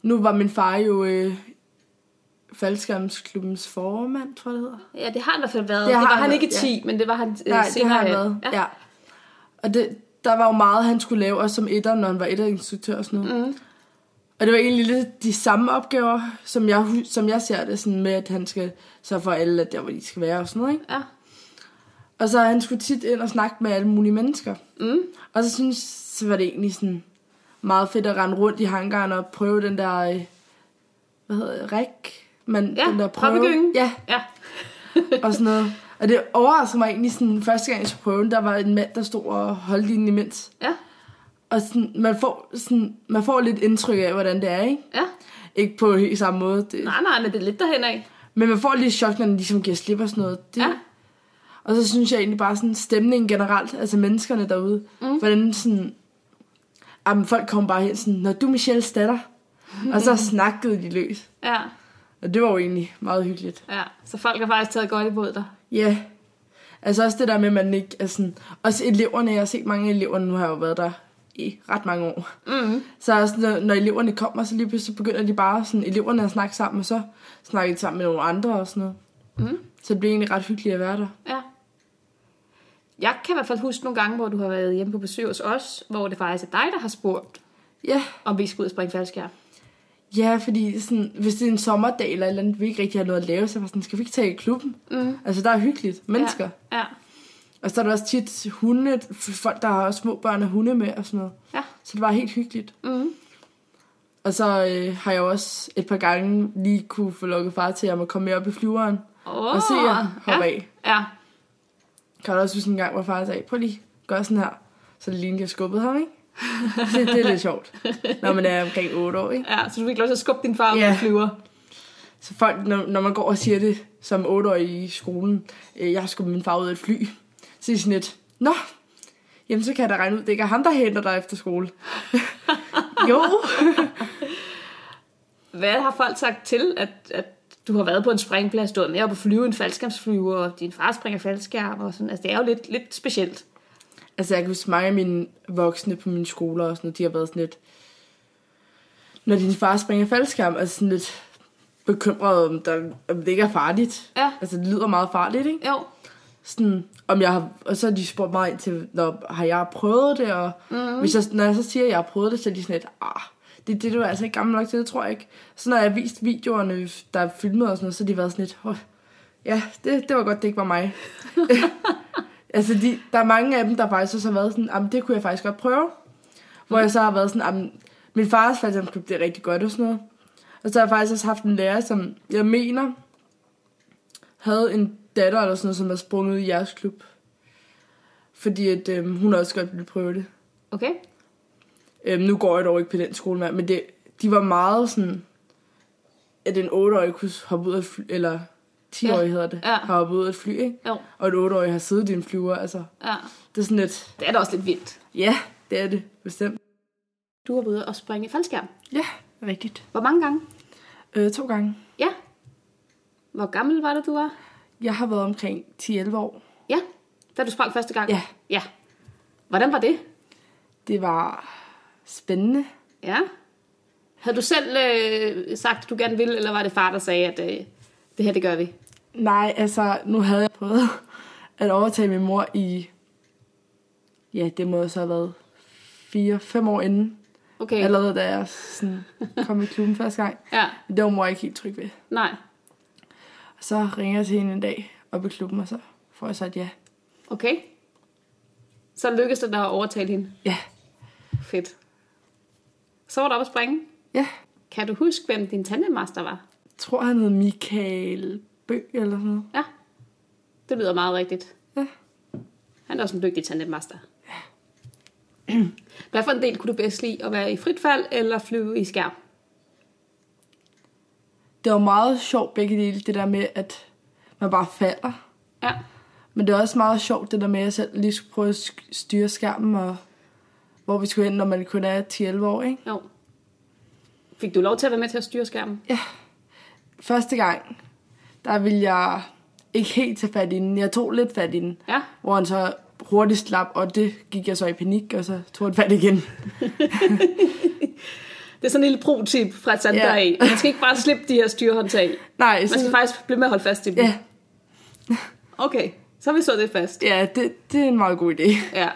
nu var min far jo øh, faldskærmsklubbens formand, tror jeg det hedder. Ja, det har han i hvert fald været. Det Det, har var han han ikke i ja. 10, men det var han øh, Nej, det senere. har han været. Ja. Ja. Og det, der var jo meget, han skulle lave, også som etter, når han var etterinstruktør og sådan noget. Mm. Og det var egentlig lidt de samme opgaver, som jeg, som jeg ser det, sådan med, at han skal sørge for alle, at der, hvor de skal være og sådan noget. Ikke? ja. Og så han skulle tit ind og snakke med alle mulige mennesker. Mm. Og så synes så var det egentlig sådan meget fedt at rende rundt i hangaren og prøve den der, øh, hvad hedder det, rik? Men Ja, den der prøve. hoppegyngen. Ja, Ja. og sådan noget. Og det overraskede mig egentlig sådan, første gang jeg skulle prøve der var en mand, der stod og holdt lige imens. Ja. Og sådan, man, får, sådan, man får lidt indtryk af, hvordan det er, ikke? Ja. Ikke på helt samme måde. Det, Nej, nej, men det er lidt derhen af. Men man får lige chok, når den ligesom giver slip og sådan noget. Det, Ja. Og så synes jeg egentlig bare sådan stemningen generelt, altså menneskerne derude, mm. hvordan sådan, jamen folk kommer bare hen sådan, når du Michelles datter, og så snakkede de løs. Ja, Og det var jo egentlig meget hyggeligt. ja. Så folk har faktisk taget godt imod dig. Ja, altså også det der med, at man ikke er sådan, også eleverne, jeg har set mange af eleverne, nu har jeg jo været der i ret mange år. Mm. Så også når, når eleverne kommer, så lige pludselig begynder de bare sådan, eleverne at snakke sammen, og så snakker de sammen med nogle andre og sådan noget. Mm. Så det bliver egentlig ret hyggeligt at være der. Ja. Jeg kan i hvert fald huske nogle gange, hvor du har været hjemme på besøg hos os, hvor det faktisk er dig, der har spurgt, Ja, om vi skal ud og springe faldskærm. Ja, fordi sådan, hvis det er en sommerdag eller et eller andet, vi ikke rigtig har noget at lave, så var sådan, skal vi ikke tage i klubben? Mm. Altså, der er hyggeligt. Mennesker. Ja. Ja. Og så er der også tit hunde, folk, der har små børn og hunde med og sådan noget. Ja. Så det var helt hyggeligt. Mm. Og så øh, har jeg også et par gange lige kunne få lukket far til, at jeg må komme med op i flyveren. Oh, Og se jer hoppe ja. af. Ja. Kan også huske en gang, hvor far sagde, prøv lige, gør sådan her. Så det lignede, jeg skubbede ham, ikke? Så det er lidt sjovt, når man er omkring 8 år, ikke? ja, så du fik lov til at skubbe din far Ja. yeah. flyver. Så folk, når, når man går og siger det som 8-årig i skolen, øh, jeg har skubbet min far ud af et fly, så er sådan lidt, Nå, jamen så kan jeg da regne ud, det ikke er ham, der henter dig efter skole. jo. Hvad har folk sagt til, at, at du har været på en springplads, du har med op at flyve en faldskærmsflyver, og din far springer faldskærm og sådan. Altså, det er jo lidt, lidt specielt. altså jeg kan huske mange af mine voksne på mine skoler og sådan noget, de har været sådan lidt, når din far springer faldskærm, altså sådan lidt bekymret om, der, om det ikke er farligt. Ja. Altså det lyder meget farligt, ikke? Jo. sådan, om jeg har, og så har de spurgt mig ind til, når, har jeg prøvet det, og mm-hmm. hvis jeg, når jeg så siger, at jeg har prøvet det, så er de sådan lidt, ah, det, det er du altså ikke gammel nok til, det tror jeg ikke. Så når jeg har vist videoerne, der er filmet og sådan noget, så har de været sådan lidt, oh, ja, det, det var godt, det ikke var mig. altså, de, der er mange af dem, der faktisk også har været sådan, jamen, det kunne jeg faktisk godt prøve. Hvor jeg så har været sådan, jamen, min fars faldskærmsklub, det er rigtig godt og sådan noget. Og så har jeg faktisk også haft en lærer, som jeg mener, havde en datter eller sådan noget, som er sprunget ud i jeres klub. Fordi at, øhm, hun også godt ville prøve det. Okay. Øhm, nu går jeg dog ikke på den skole mere, men det, de var meget sådan, at en 8-årig kunne hoppe ud af et fly, eller 10-årig Ja. hedder det, Ja. har hoppet ud af et fly, ikke? Jo. Og et 8-årig har siddet i en flyver, altså. Ja. Det er sådan lidt, Det er da også lidt vildt. ja, det er det, bestemt. Du har været og springe faldskærm. Ja, rigtigt. Hvor mange gange? Øh, to gange. Ja. Hvor gammel var det, du var? Jeg har været omkring 10-11 år. Ja. Da du sprang første gang? Ja. Ja. Hvordan var det? Det var spændende. Ja. Havde du selv øh, sagt, at du gerne ville, eller var det far, der sagde, at øh, det her, det gør vi? Nej, altså, nu havde jeg prøvet at overtage min mor i, ja, det må så have været 4-5 år inden. Okay. Allerede da jeg sådan kom i klubben første gang. Ja. Det var mor ikke helt tryg ved. Nej. Og så ringer jeg til hende en dag op i klubben, og så får jeg så et ja. Okay. Så lykkedes det dig at overtale hende. Ja, Fedt. Så var du oppe at springe. ja. Kan du huske, hvem din tandemmaster var? Jeg tror, han hed Michael Bø eller sådan noget. Ja. Det lyder meget rigtigt. Ja. Han er også en dygtig tandemmaster. Hvad for en del kunne du bedst lide? At være i frit fald eller flyve i skærm? Det var meget sjovt begge dele, det der med, at man bare falder. Ja. Men det er også meget sjovt, det der med, at jeg selv lige skulle prøve at styre skærmen, og hvor vi skulle hen, når man kun er 10-11 år, ikke? Jo. Fik du lov til at være med til at styre skærmen? Ja. Første gang, der ville jeg ikke helt tage fat i den. Jeg tog lidt fat i den, Ja. hvor han så hurtigt slap, og det gik jeg så i panik, og så tog han fat igen. Det er sådan en lille pro-tip fra Sandra Ja. af. Man skal ikke bare slippe de her styrehåndtag. Nej, Man skal så, faktisk blive med at holde fast i dem. ja, Okay, så har vi så det fast. ja det, det er en meget god idé. Ja.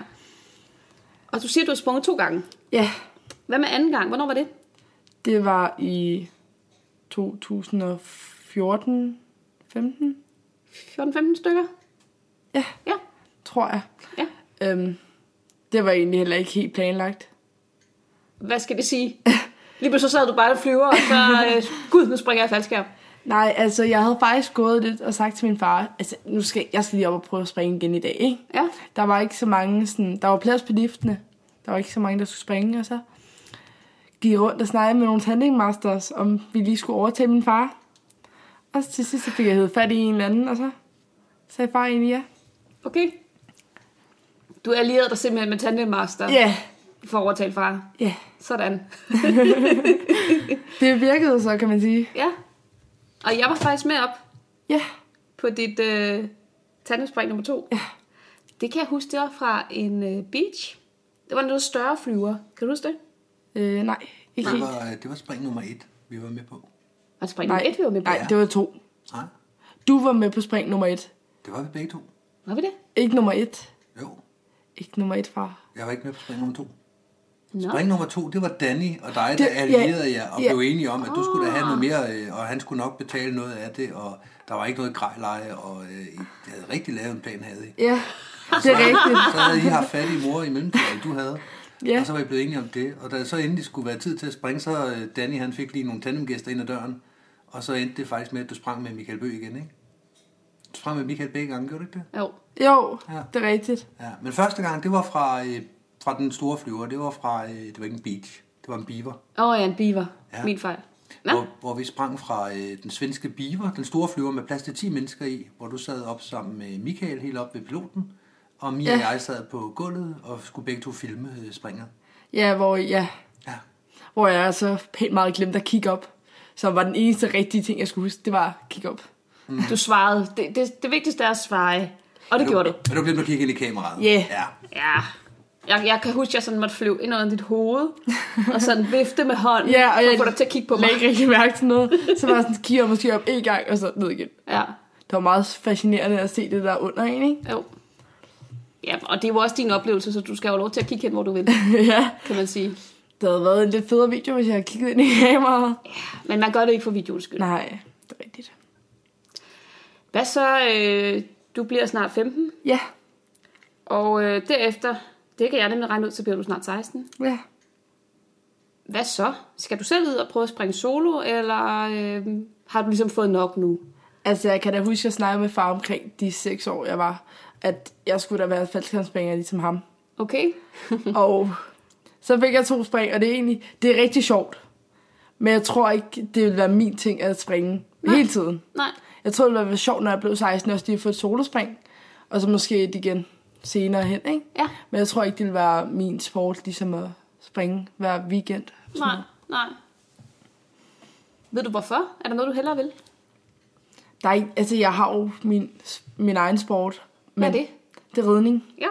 Og du siger, at du har sprunget to gange. Ja, Hvad med anden gang? Hvornår var det? det var i 2014, 15, 14-15 stykker? Ja. Ja. tror jeg. Ja. Øhm, det var egentlig heller ikke helt planlagt. Hvad skal det sige? Lige pludselig så sad du bare og flyver, og så... Øh, Gud, nu springer jeg faldskærm. Nej, altså jeg havde faktisk gået lidt og sagt til min far, altså nu skal jeg skal lige op og prøve at springe igen i dag, ikke? Ja. Der var ikke så mange sådan, der var plads på liftene, Der var ikke så mange, der skulle springe, og så gik jeg rundt og snakkede med nogle tandemasters, om vi lige skulle overtage min far. Og så til sidst så fik jeg hed fat i en eller anden, og så sagde far egentlig ja. Okay. Du er allieret dig simpelthen med Tandem Master Ja, for at overtale far. ja. Sådan. Det virkede så, kan man sige. Ja. Og jeg var faktisk med op Ja, på dit øh, tandemspring nummer to. Ja. Det kan jeg huske, det var fra en øh, beach. Det var noget større flyver. Kan du huske det? øh, nej, ikke Det helt. var, det var spring nummer et, vi var med på. Var det spring nummer et, vi var med på? Nej, det var to. Nej, Du var med på spring nummer et. det var vi begge to. Var vi det? Ikke nummer et. Jo, Ikke nummer et, far. jeg var ikke med på spring nummer to. Nå. Spring nummer to, det var Danny og dig, der Det- allierede jer og ja. blev enige om, at du skulle da have noget mere, øh, og han skulle nok betale noget af det, og der var ikke noget grejleje, og øh, I havde rigtig lavet en plan, havde I. Ja, det er rigtigt. Så havde I haft fat i mor i mellemtiden, du havde. Ja. Og så var I blevet enige om det. Og da så endelig skulle være tid til at springe, så øh, Danny han fik lige nogle tandemgæster ind ad døren. Og så endte det faktisk med, at du sprang med Michael Bø igen, ikke? Du sprang med Michael begge gange, gjorde du ikke det? Jo. Jo, Ja. det er rigtigt. Ja. Men første gang, det var fra, øh, fra den store flyver. Det var fra, øh, det var ikke en beach. Det var en beaver. Åh oh, ja, en beaver. Ja. Min fejl. Nå, Hvor, hvor vi sprang fra øh, den svenske beaver, den store flyver med plads til 10 mennesker i, hvor du sad op sammen med Michael helt op ved piloten. Og Mia Ja. og jeg sad på gulvet og skulle begge to filme øh, springer. Ja, hvor, ja, Ja. hvor jeg så pænt meget glemte at kigge op. Så var den eneste rigtige ting, jeg skulle huske, det var at kigge op. du svarede. Det, det, det vigtigste er at svare. Og det Men gjorde du. Men du glemte at kigge ind i kameraet. Ja. ja. Ja. Jeg, jeg kan huske, at jeg sådan måtte flyve ind under dit hoved, og sådan vifte med hånden, Ja, og jeg at få dig til at kigge på mig. lagde ikke rigtig mærke til noget. Så var jeg sådan, kigger måske op en gang, og så ned igen. Ja, Det var meget fascinerende at se det der under en, ikke? jo. Ja, og det er jo også din oplevelse, så du skal jo lov til at kigge hen, hvor du vil, ja, kan man sige. det havde været en lidt federe video, hvis jeg havde kigget ind i kameraet. Men man gør det ikke for videoens skyld. Nej, det er rigtigt. Hvad så? Øh, du bliver snart 15, Ja, og øh, derefter, det kan jeg nemlig regne ud, så bliver du snart 16. ja. Hvad så? Skal du selv ud og prøve at springe solo, eller øh, har du ligesom fået nok nu? Altså, jeg kan da huske, at jeg snakkede med far omkring de seks år, jeg var, at jeg skulle da være faldskærmspringer ligesom ham. Okay? og så fik jeg to spring, og det er egentlig, det er rigtig sjovt. Men jeg tror ikke, det vil være min ting at springe Nej. hele tiden. Nej. Jeg tror, det ville være sjovt, når jeg blev 16, også lige at få et solospring. Og så måske et igen senere hen, ikke? Ja. Men jeg tror ikke, det vil være min sport, ligesom at springe hver weekend. Nej, nej. Ved du hvorfor? Er der noget, du hellere vil? Der er ikke, altså, jeg har jo min, min egen sport. Hvad er det? Det er ridning. Ja.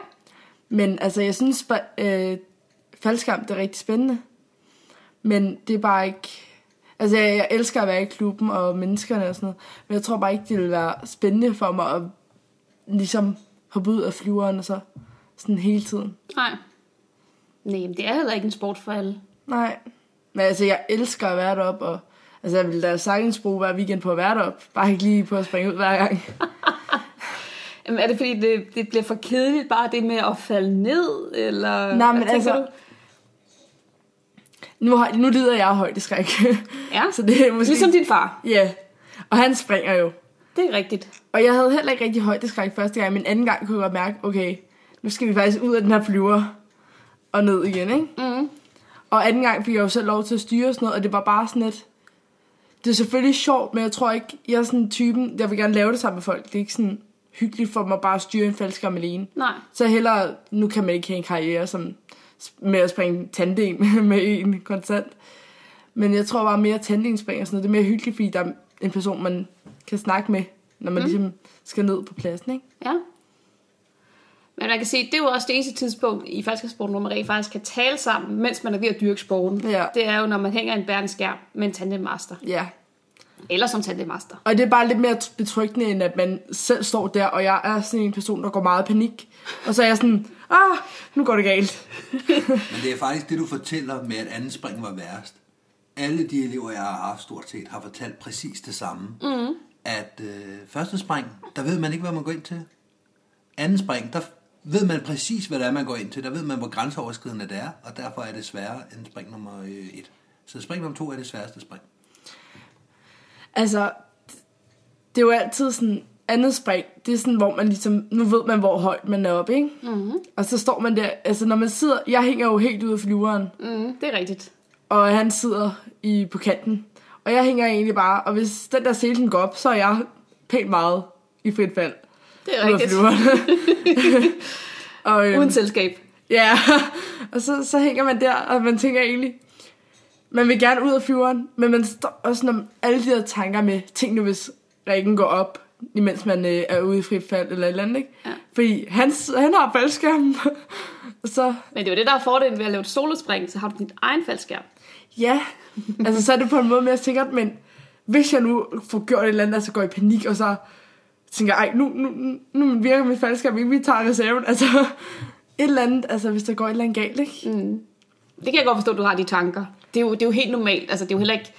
Men altså, jeg synes, øh, faldskærm, det er rigtig spændende. Men det er bare ikke... Altså, jeg, jeg elsker at være i klubben og menneskerne og sådan noget. Men jeg tror bare ikke, det vil være spændende for mig at ligesom hoppe ud af flyveren og så sådan hele tiden. Nej. Nej, men det er heller ikke en sport for alle. Nej. Men altså, jeg elsker at være deroppe, og altså, jeg vil da sagtens bruge hver weekend på at være deroppe. Bare ikke lige på at springe ud hver gang. Jamen, er det fordi, det, det bliver for kedeligt, bare det med at falde ned, eller Nej, men altså- du? Nu, har, nu lider jeg af højdeskræk. Ja, så det er måske... ligesom din far. Ja. Og han springer jo. Det er rigtigt. Og jeg havde heller ikke rigtig højdeskræk første gang, men anden gang kunne jeg godt mærke, okay, nu skal vi faktisk ud af den her flyver og ned igen, ikke? Mm. Og anden gang fik jeg jo selv lov til at styre sådan noget, og det var bare sådan et... Det er selvfølgelig sjovt, men jeg tror ikke, jeg er sådan typen, jeg vil gerne lave det sammen med folk. Det er ikke sådan hyggeligt for mig bare at styre en faldskærm alene. Nej. Så hellere, nu kan man ikke have en karriere som, med at springe tandem med en konstant. Men jeg tror bare mere tandemspring og sådan noget, det er mere hyggeligt, fordi der er en person, man kan snakke med, når man mm. ligesom skal ned på pladsen, ikke? Ja. Men man kan se, det er jo også det eneste tidspunkt i faldskærmssporten, hvor man rent faktisk kan tale sammen, mens man er ved at dyrke sporten. Ja. Det er jo, når man hænger i en bærende skærm med en tandemmaster. Ja. Eller som tandemmaster. Og det er bare lidt mere betryggende, end at man selv står der, og jeg er sådan en person, der går meget i panik. Og så er jeg sådan, ah, nu går det galt. Men det er faktisk det, du fortæller med, at anden spring var værst. Alle de elever, jeg har haft stort set, har fortalt præcis det samme. Mm. At øh, første spring, der ved man ikke, hvad man går ind til. Anden spring, der ved man præcis, hvad det er, man går ind til. Der ved man, hvor grænseoverskridende det er, og derfor er det sværere end spring nummer øh, et. Så spring nummer to er det sværeste spring. Altså, det er jo altid sådan, andet spring, det er sådan, hvor man ligesom, nu ved man, hvor højt man er oppe, ikke? Mm-hmm. Og så står man der, altså når man sidder, jeg hænger jo helt ude af flyveren, Mm, det er rigtigt. og han sidder i, på kanten. Og jeg hænger egentlig bare, og hvis den der selen går op, så er jeg pænt meget i frit fald. Det er rigtigt. og, øhm, Uden selskab. Ja, og så, så hænger man der, og man tænker egentlig, man vil gerne ud af flyveren, men man står også når alle de der tanker med, tænk nu hvis rækken går op, imens man øh, er ude i frit fald eller et eller andet, ikke? Ja. Fordi han, han har faldskærmen, så, Men det er jo det, der er fordelen ved at lave et solospring, så har du din egen faldskærm. Ja, altså så er det på en måde mere sikkert, men hvis jeg nu får gjort et eller andet, og så går i panik, og så tænker jeg, ej, nu, nu, nu- virker min faldskærm ikke, vi tager reserven, altså et eller andet, altså hvis der går et eller andet galt, ikke? Mm. Det kan jeg godt forstå, at du har de tanker. Det er jo, det er jo helt normalt. Altså, det er jo heller ikke...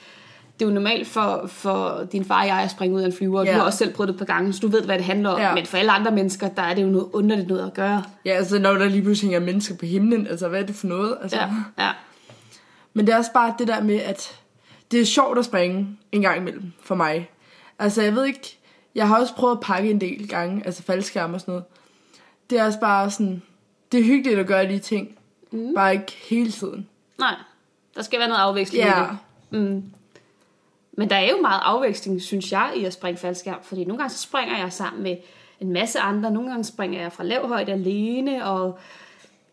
Det er jo normalt for, for din far og jeg at springe ud af en flyver. Ja. Ja. Du har også selv prøvet det et par gange, så du ved, hvad det handler om. Ja. Men for alle andre mennesker, der er det jo noget underligt noget at gøre. Ja, altså når der lige pludselig hænger mennesker på himlen, altså hvad er det for noget? Altså. Ja, ja. Men det er også bare det der med, at det er sjovt at springe en gang imellem for mig. Altså jeg ved ikke, jeg har også prøvet at pakke en del gange, altså faldskærm og sådan noget. Det er også bare sådan, det er hyggeligt at gøre de ting, mm. bare ikke hele tiden. Nej, der skal være noget afveksling i Ja, det. Mm. Men der er jo meget afveksling, synes jeg, i at springe faldskærm. Fordi nogle gange så springer jeg sammen med en masse andre. Nogle gange springer jeg fra lav højde alene, og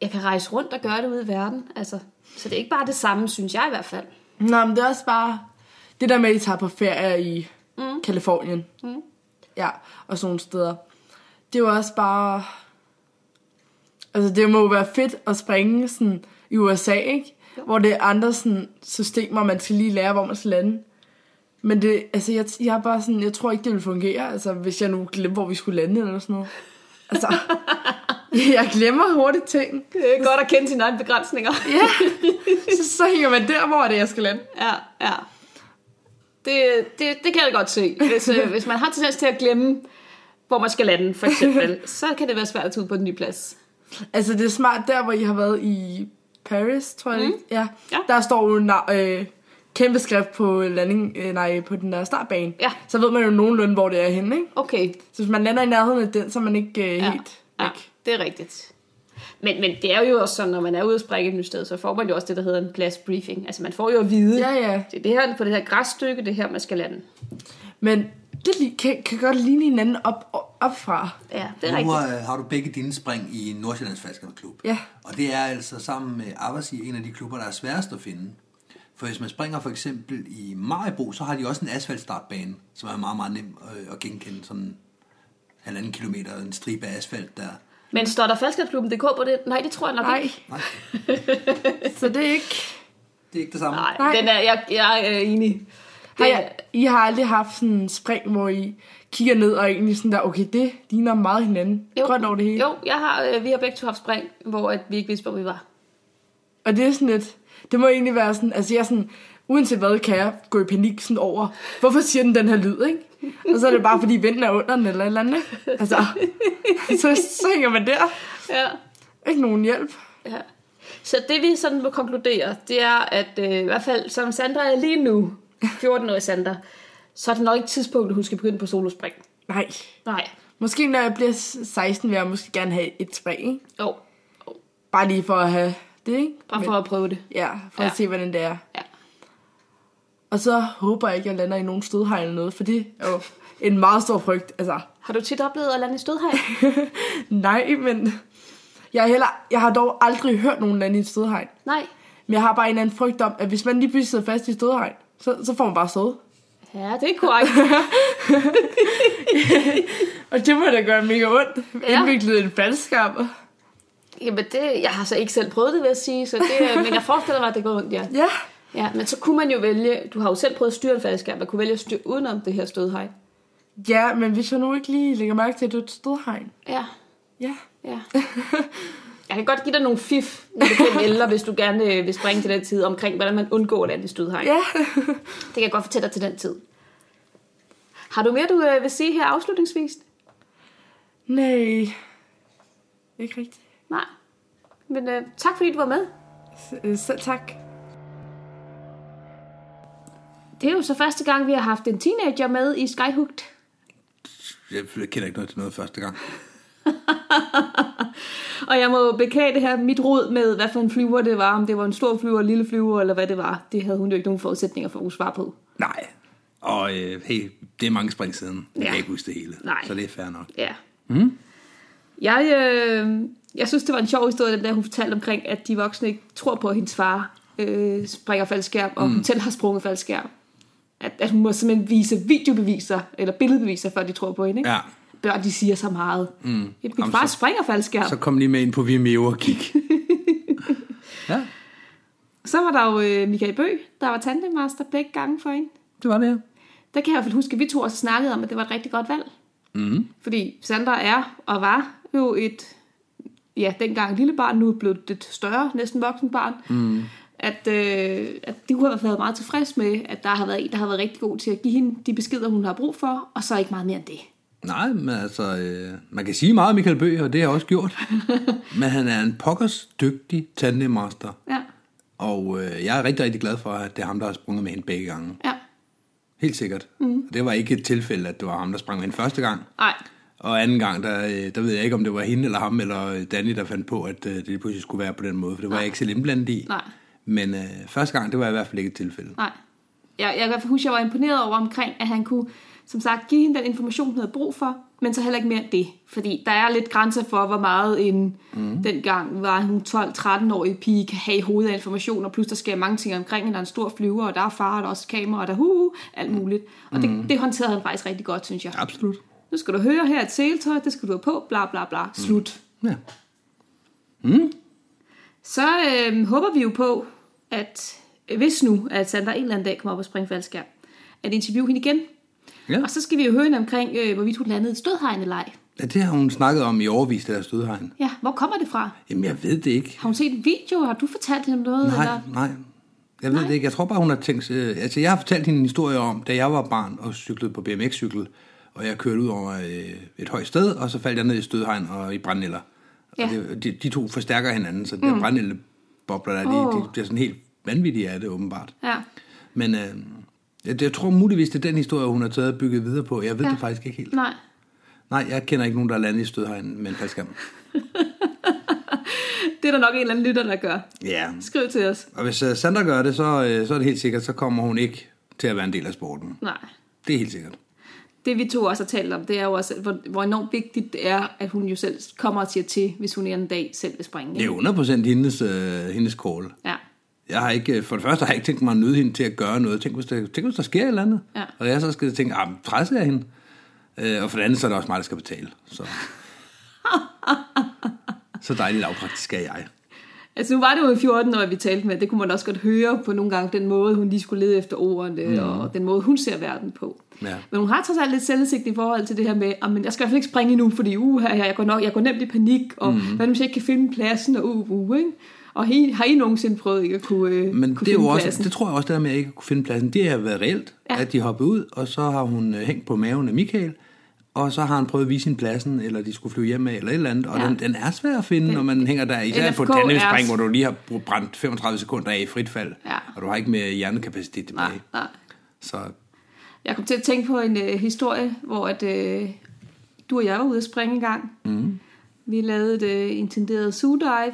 jeg kan rejse rundt og gøre det ude i verden. Altså, så det er ikke bare det samme, synes jeg i hvert fald. Nå, men det er også bare det der med, at I tager på ferie i Mm. Kalifornien. Mm. Ja, og sådan nogle steder. Det er jo også bare... Altså, det må jo være fedt at springe sådan i USA, ikke? Jo. Hvor det er andre sådan, systemer, man skal lige lære, hvor man skal lande. Men det, altså, jeg, jeg er bare sådan, jeg tror ikke, det vil fungere, altså, hvis jeg nu glemmer, hvor vi skulle lande, eller sådan noget. Altså, jeg glemmer hurtigt ting. Det er godt at kende sine egne begrænsninger. Ja, så, så hænger man der, hvor er det, jeg skal lande. Ja, ja. Det, det, det kan jeg godt se. Hvis, øh, hvis man har tendens til at glemme, hvor man skal lande, for eksempel, så kan det være svært at tage ud på en ny plads. Altså, det er smart der, hvor I har været i Paris, tror jeg. Mm. Ja. Ja. Der står jo na- øh, kæmpe skrift på landing, øh, nej, på den der startbane. Ja. Så ved man jo nogenlunde, hvor det er henne, ikke? Okay, Så hvis man lander i nærheden af den, så er man ikke øh, ja, helt ja, væk. Det er rigtigt. Men, men det er jo også sådan, når man er ude at springe et nyt sted, så får man jo også det, der hedder en pladsbriefing. Altså man får jo at vide, Ja, ja. det er det her, på det her græsstykke, det er her, man skal lande. Men det kan, kan godt ligne hinanden op, op fra. Ja, det er Nu rigtigt. øh, har du begge dine spring i Nordsjællands Faldskærmsklub. Ja. Og det er altså sammen med Arbejdsgi en af de klubber, der er sværest at finde. For hvis man springer for eksempel i Majbo, så har de også en asfaltstartbane, som er meget, meget nem øh, at genkende. Sådan halvanden kilometer, en stribe af asfalt der. Men står der faldskabsklubben.dk på det? Nej, det tror jeg nok Nej, ikke. Nej, så det er ikke... det er ikke det samme. Nej, Nej. den er, jeg, jeg er enig. Har Det, jeg, I har aldrig haft sådan en spring, hvor I kigger ned og egentlig sådan der, okay, det ligner meget hinanden. Jo. Grønt over det hele. Jo, jeg har, øh, vi har begge to haft spring, hvor at vi ikke vidste, hvor vi var. Og det er sådan lidt, det må egentlig være sådan, altså jeg er sådan, uanset hvad, kan jeg gå i panik sådan over, hvorfor siger den den her lyd, ikke? Og så er det bare, fordi vinden er under den, eller et eller andet, ikke? Altså, så, så hænger man der. Ja. Ikke nogen hjælp. ja. Så det vi sådan må konkludere, det er, at øh, i hvert fald som Sandra er lige nu, 14-årig Sandra, så er det nok ikke tidspunktet, hun skal begynde på solospring. Nej. Nej. Måske når jeg bliver 16, vil jeg måske gerne have et spring, ikke? Jo, Bare lige for at have det, ikke? bare for at prøve det. Ja, for Ja. at se, hvordan det er. Og så håber jeg ikke, at jeg lander i nogen stødhegn eller noget, for det er jo en meget stor frygt. Altså, Har du tit oplevet at lande i stødhegn? nej, men jeg, er heller, jeg har dog aldrig hørt nogen lande i et stødhegn. Nej. Men jeg har bare en eller anden frygt om, at hvis man lige pludselig sidder fast i et stødhegn, så, så får man bare stød. Ja, det er korrekt. Og det må da gøre mega ondt. Ja. Indviklet i en faldskab. Jamen, det, jeg har så ikke selv prøvet det, vil jeg sige, så det, men jeg forestiller mig, at det går ondt, ja. Ja. Ja, men så kunne man jo vælge, du har jo selv prøvet at styre en faldskærm, man kunne vælge at styre udenom det her stødhegn. Ja, men hvis jeg nu ikke lige lægger mærke til, at du er et stødhegn. Ja, Ja. ja. Jeg kan godt give dig nogle fif, når du bliver ældre, hvis du gerne øh, vil springe til den tid, omkring hvordan man undgår at lande i stødhegn. Ja. Det kan jeg godt fortælle dig til den tid. Har du mere, du øh, vil sige her afslutningsvis? Nej. Ikke rigtigt. Nej. Men øh, tak fordi du var med. Øh, Selv tak. Det er jo så første gang, vi har haft en teenager med i Skyhooked. jeg kender ikke noget til noget første gang. Og jeg må beklage det her, mit råd med, hvad for en flyver det var, om det var en stor flyver, en lille flyver, eller hvad det var, det havde hun jo ikke nogen forudsætninger for at kunne svare på. Nej. Og øh, hey, det er mange spring siden. Jeg Ja. kan ikke huske det hele. Nej. Så det er fair nok. Ja. Mm. Jeg, øh, jeg synes, det var en sjov historie, den der hun fortalte omkring, at de voksne ikke tror på, at hendes far øh, springer faldskærm, og mm. hun selv har sprunget faldskærm. At, at hun må simpelthen vise videobeviser, eller billedbeviser, før de tror på hende. Ikke? Ja. Børn, de siger så meget. Mm. Min Jamen, far så- springer faldskærm. Så kom lige med ind på Vimeo og kig. ja, så var der jo øh, Michael Bø, der var tandemaster begge gange for hende. det var det her. Der kan jeg i hvert fald huske, at vi to også snakkede om, at det var et rigtig godt valg. Mm. Fordi Sandra er og var jo et, ja, dengang lille barn, nu er blevet et større, næsten voksen barn. Mm. At, øh, at de kunne have været meget tilfreds med, at der har været en, der har været rigtig god til at give hende de beskeder, hun har brug for, og så ikke meget mere end det. Nej, men altså, øh, man kan sige meget om Michael Bøge, og det har jeg også gjort. men han er en pokkers dygtig tandemmaster. Ja, Og øh, jeg er rigtig, rigtig glad for, at det er ham, der har sprunget med hende begge gange. ja. Helt sikkert. Mm. Det var ikke et tilfælde, at det var ham, der sprang med hende første gang. Nej, Og anden gang, der, øh, der ved jeg ikke, om det var hende eller ham, eller Danny, der fandt på, at øh, det pludselig skulle være på den måde, for det var jeg ikke selv indblandet i. Nej. Men øh, første gang, det var i hvert fald ikke et tilfælde. nej. Jeg, jeg kan huske, jeg var imponeret over omkring, at han kunne, som sagt, give hende den information, hun havde brug for, men så heller ikke mere end det. Fordi der er lidt grænser for, hvor meget en, mm. dengang var hun 12-13-årig pige, kan have i hovedet af information, og pludselig der sker mange ting omkring, hende. der er en stor flyver, og der er far, og der er også kamera, og der er hu, alt muligt. Og det, det håndterede han faktisk rigtig godt, synes jeg. Absolut. Nu skal du høre her et seletøj, det skal du have på, bla bla bla, slut. Ja. Så øh, håber vi jo på, at hvis nu, at Sandra en eller anden dag kommer op og springer faldskærm, at interviewe hende igen. Ja. Og så skal vi jo høre hende omkring, øh, hvorvidt hun landede et stødhegn eller ej. ja, det har hun snakket om i overvis, det der stødhegn. Ja, hvor kommer det fra? Jamen, jeg ved det ikke. Har hun set en video? Har du fortalt hende noget? Nej, Eller? nej. Jeg ved det ikke. Jeg tror bare, hun har tænkt... Øh, altså, jeg har fortalt hende en historie om, da jeg var barn og cyklede på BMX-cykel, og jeg kørte ud over øh, et højt sted, og så faldt jeg ned i stødhegn og i brændenælder. Ja. Og det, de, de to forstærker hinanden, så de mm. brændenældebobler der, de, Åh. de bliver sådan helt vanvittige af det, åbenbart. Ja. Men øh, jeg, jeg tror muligvis, det er den historie, hun har taget og bygget videre på. Jeg ved ja. det faktisk ikke helt. Nej. Nej, jeg kender ikke nogen, der er landet i stødhegn med en faldskærm. Det er der nok en eller anden lytter, der gør. Ja. Skriv til os. Og hvis uh, Sandra gør det, så, uh, så er det helt sikkert, så kommer hun ikke til at være en del af sporten. Nej. Det er helt sikkert. Det vi to også har talt om, det er jo også, hvor, hvor enormt vigtigt det er, at hun jo selv kommer og siger til, hvis hun en dag selv vil springe. Det er 100% hendes, uh, hendes call. Ja. Jeg har ikke, for det første har jeg ikke tænkt mig at nyde hende til at gøre noget. Tænk, hvis der, tænk, hvis der sker et eller andet. Ja. Og jeg så skal tænke, ah, presser jeg hende? Uh, og for det andet, så er det også mig, der skal betale. Så, så dejligt lavpraktisk er jeg. Altså nu var det jo en 14 år, vi talte med. Det kunne man også godt høre på nogle gange, den måde, hun lige skulle lede efter ordene, mm. og den måde, hun ser verden på. Ja. Men hun har trods alt lidt selvindsigt i forhold til det her med, at jeg skal i hvert fald ikke springe endnu, fordi uh, her, jeg, går nok, jeg går nemt i panik, og mm. hvad nu, hvis jeg ikke kan finde pladsen, og uh, uh, ikke? Og I, har I nogensinde prøvet ikke at kunne, øh, Men kunne det, er jo finde også, pladsen? det tror jeg også, der med at jeg ikke kunne finde pladsen, det har været reelt, Ja. ja. at de hoppede ud, og så har hun øh, hængt på maven af Michael, og så har han prøvet at vise sin pladsen, eller de skulle flyve hjem med, eller et eller andet, og Ja. den, den er svær at finde, når man hænger der, især på LFK er- tandemspring, hvor du lige har br- brændt 35 sekunder af i frit fald, Ja. og du har ikke mere hjernekapacitet tilbage. Nej, nej. Så Jeg kom til at tænke på en øh, historie, hvor at, øh, du og jeg var ude at springe en gang. Mm. Vi lavede et øh, intenderet zoo-dive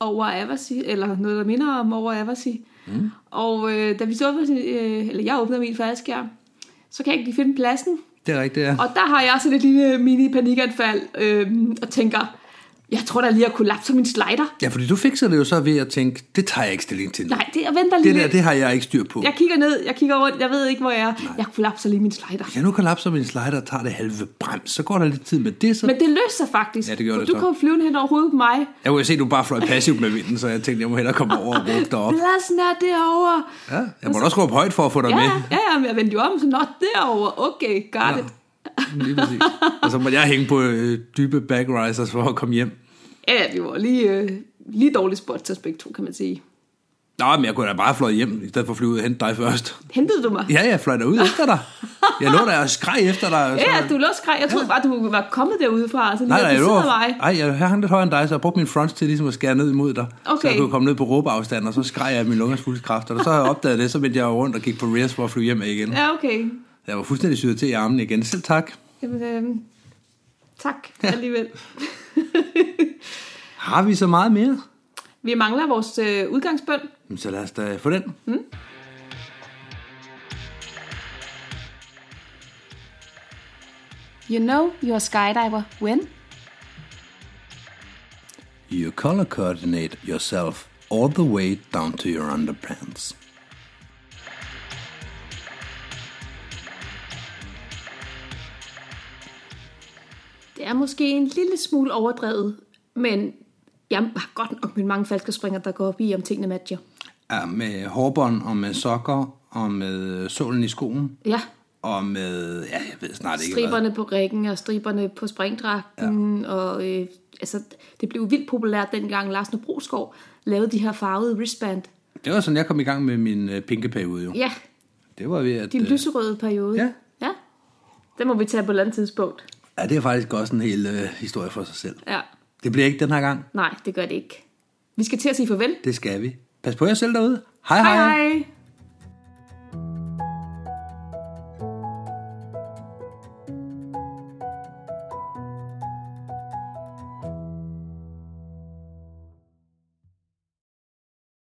over Avasi, eller noget, der minder om over Avasi. Mm. Og øh, da vi så, øh, eller jeg åbnede min faldskærm, så kan jeg ikke lige finde pladsen det er rigtigt, ja. Og der har jeg sådan et lille mini-panikanfald, øh, øhm, og tænker, jeg tror da lige, at kollapse min slider. Ja, fordi du fikser det jo så ved at tænke, det tager jeg ikke stilling til. Nej, det, jeg venter lige det der, det har jeg ikke styr på. Jeg kigger ned, jeg kigger rundt, jeg ved ikke, hvor jeg er. Jeg kollapser lige min slider. Jeg nu kollapser min slider og tager det halve brems, så går der lidt tid med det, så... Men det løser sig faktisk. Ja, det gjorde det du så. kom flyvende hen over hovedet på mig. Jeg kunne se, at du bare fløj passivt med vinden, så jeg tænkte, jeg må hellere komme over og råbe dig op. Pladsen er derovre. Ja, jeg må også råbe højt for at få dig Ja, med. ja, ja, men jeg vendte jo om, så nå, derovre. Okay, got Ja. it. Lige præcis. Og så må jeg hænge på øh, dybe backrisers for at komme hjem. Ja, vi var lige, øh, lige dårligt spot til to, kan man sige. Nå, men jeg kunne da bare fløje hjem, i stedet for at flyve ud og hente dig først. Hentede du mig? Ja, jeg fløj ud efter dig. Jeg lå der og skreg efter dig. og Så... Ja, du lå og skreg. Jeg troede bare, du var kommet derudefra. Så lige Nej, nej, du jeg, lå, mig. ej, jeg hang lidt højere end dig, så jeg brugte min fronts til ligesom at skære ned imod dig. Så Okay. jeg kunne komme ned på råbeafstand, og så skreg jeg af min lungers fulde kræfter. Og så har jeg opdaget det, så vendte jeg rundt og gik på rears for at flyve hjem igen. Ja, okay. Jeg var fuldstændig syet til i armen igen. Selv tak. Jamen, øh, Tak alligevel. Har vi så meget mere? Vi mangler vores øh, udgangsbøn. Så lad os da få den. You know you're a skydiver when? You color coordinate yourself all the way down to your underpants. Det er måske en lille smule overdrevet, men jeg har godt nok mine mange falske springer, der går op i, om tingene matcher. Ja, med hårbånd og med sokker og med sålen i skoen Ja, og med, ja, jeg ved snart ikke hvad. striberne på rækken og striberne på springdragten, ja. og øh, altså, det blev vildt populært dengang Lars Nobroskov lavede de her farvede wristband. Det var sådan, jeg kom i gang med min øh, pinkeperiode jo. Ja, Det var ved at... din øh, lyserøde periode. Ja. ja. Den må vi tage på et eller andet tidspunkt. Ja, det er faktisk også en hel øh, historie for sig selv. Ja. Det bliver ikke den her gang. Nej, det gør det ikke. Vi skal til at sige farvel. Det skal vi. Pas på jer selv derude. Hej Hej hej. hej!